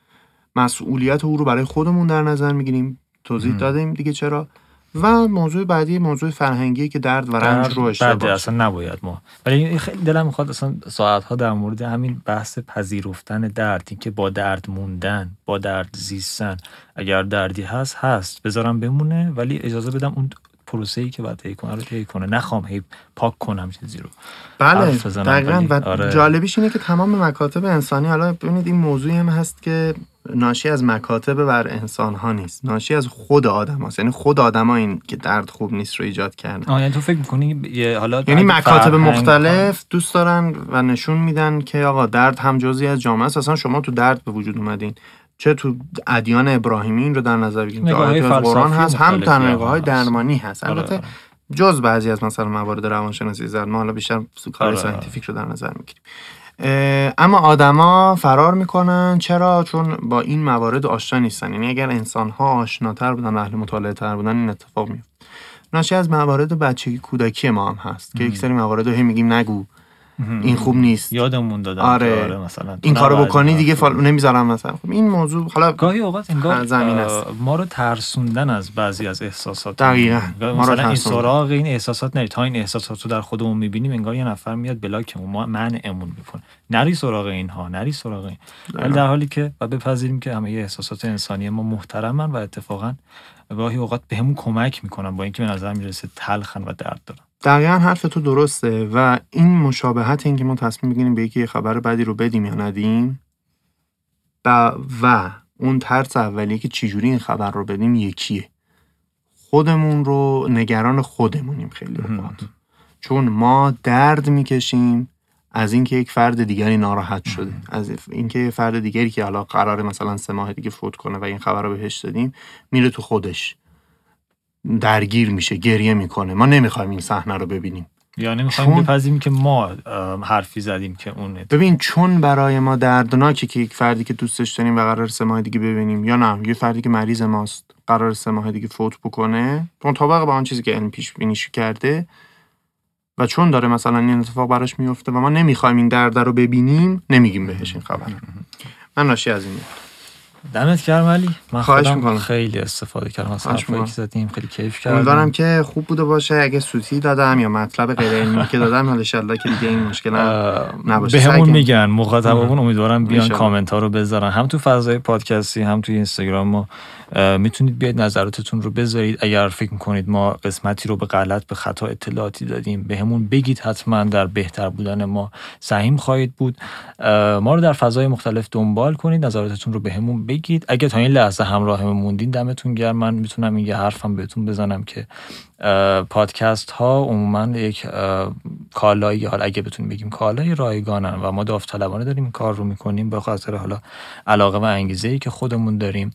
مسئولیت او رو برای خودمون در نظر می‌گیریم. توضیح مم. دادیم دیگه چرا؟ و موضوع بعدی موضوع فرهنگی که درد و رنج رو اشتباه اصلا نباید ما. ولی خیلی دلم می‌خواد اصلا ساعت ها در مورد همین بحث پذیرفتن درد این که با درد موندن با درد زیستن اگر دردی هست هست. بذارم بمونه ولی اجازه بدم اون پروسه ای که باید طی کنه رو طی کنه. نخوام هی پاک کنم چیزی رو. بله دقیقا. و آره. جالبیش اینه که تمام مکاتب انسانی حالا ببینید این موضوعی هم هست که ناشی از مکاتب بر انسان ها نیست. ناشی از خود آدم هاست. یعنی خود آدم این که درد خوب نیست رو ایجاد کردن. آه یعنی تو فکر می‌کنی یه حالا یعنی مکاتب مختلف دوست دارن و نشون میدن که آقا درد هم جزی از جامعه است. اصلا شما تو درد به وجود اومدین. چه تو ادیان ابراهیمی این رو در نظر بگیریم از قرآن هست. هم نگاه های. درمانی هست. آره، البته آره. جز بعضی از مثلا موارد روانشناسی زرد. ما حالا بیشتر کار آره. scientific رو در نظر می‌گیریم. اما آدما فرار می‌کنن. چرا؟ چون با این موارد آشنا نیستن. یعنی اگر انسان ها آشناتر بودن اهل مطالعه تر بودن این اتفاق میفته ناشی از موارد بچگی کودکی ما هم هست که یک سری موارد رو هی میگیم نگو. این خوب نیست. یادمون دادن آره. آره مثلا. این کارو بکنی دیگه فال... نمی‌ذارم مثلا. خب این موضوع حالا گاهی اوقات انگار زمین است. ما رو ترسوندن از بعضی از احساسات. دقیقاً. ما رو مثلا این. سراغ این احساسات نری تا این احساسات رو در خودمون می‌بینیم انگار یه نفر میاد بلاکمون. ما منعمون می‌کنه. نری سراغ اینها نری سراغ این. ولی در حالی که و بپذیریم که همه احساسات انسانی ما محترمن و اتفاقا گاهی اوقات بهمون کمک می‌کنن با اینکه به نظر می‌رسه تلخن و درد دارن دقیقا حرف تو درسته و این مشابهت این که ما تصمیم بگیریم به یکی خبر بدی رو بدیم یا ندیم و, و اون ترس اولیه که چجوری این خبر رو بدیم یکیه. خودمون رو نگران خودمونیم خیلی اوقات. چون ما درد می‌کشیم از اینکه یک فرد دیگری ناراحت شده. از اینکه یه فرد دیگری که حالا قراره مثلا سه ماه دیگه فوت کنه و این خبر رو بهش دادیم میره تو خودش. درگیر میشه گریه می‌کنه. ما نمی‌خوایم این صحنه رو ببینیم. یعنی می‌خوایم چون- بپذیریم که ما حرفی زدیم که اون ببین چون برای ما دردناکه که یک فردی که دوستش داریم و قرار سه ماه دیگه ببینیم یا نه یه فردی که مریض ماست قرار سه ماه دیگه فوت بکنه مطابق با آن چیزی که علم پیش بینیش کرده و چون داره مثلا این اتفاق براش میفته و ما نمی‌خوایم این درد رو ببینیم نمیگیم بهش این خبر. من ناشی از این دمت گرم علی. من خواهش می‌کنم. خیلی استفاده کردم از حرفایی که. زدیم. خیلی کیف کردم. امیدوارم که خوب بوده باشه. اگه سوتی دادم یا مطلب غیر علمی که دادم حالا انشالله که دیگه این مشکل نباشه. به همون. میگن مخاطبمون امیدوارم بیان. کامنت ها رو بذارن. هم تو فضای پادکستی هم توی اینستاگرام ما. می‌تونید بیاید نظراتتون رو بذارید. اگر فکر می‌کنید ما قسمتی رو به غلط به خطا اطلاعاتی دادیم به همون بگید حتما در بهتر بودن ما سهیم خواهید بود. ما رو در فضای مختلف دنبال کنید. نظراتتون رو به همون بگید. اگه تا این لحظه همراه موندین دمتون گرم. من می‌تونم این یه حرفم بهتون بزنم که پادکست ها عموما یک کالایی حالا اگه بتونیم بگیم کالای رایگانن و ما داوطلبانه داریم کار رو می‌کنیم. به خاطر حالا علاقه و انگیزه ای که خودمون داریم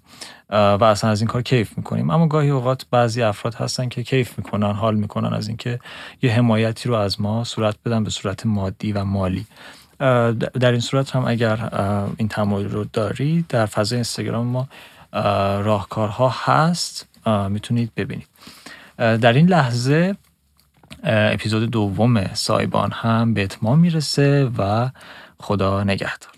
و اصلا از این کار کیف می‌کنیم. اما گاهی اوقات بعضی افراد هستن که کیف می‌کنن حال می‌کنن از اینکه یه حمایتی رو از ما صورت بدن به صورت مادی و مالی. در این صورت هم اگر این تمایل رو دارید در فضای اینستاگرام ما اه، راهکارها هست. می‌تونید ببینید. در این لحظه اپیزود دوم سایبان هم به اتمام می‌رسه و خدا نگهدار.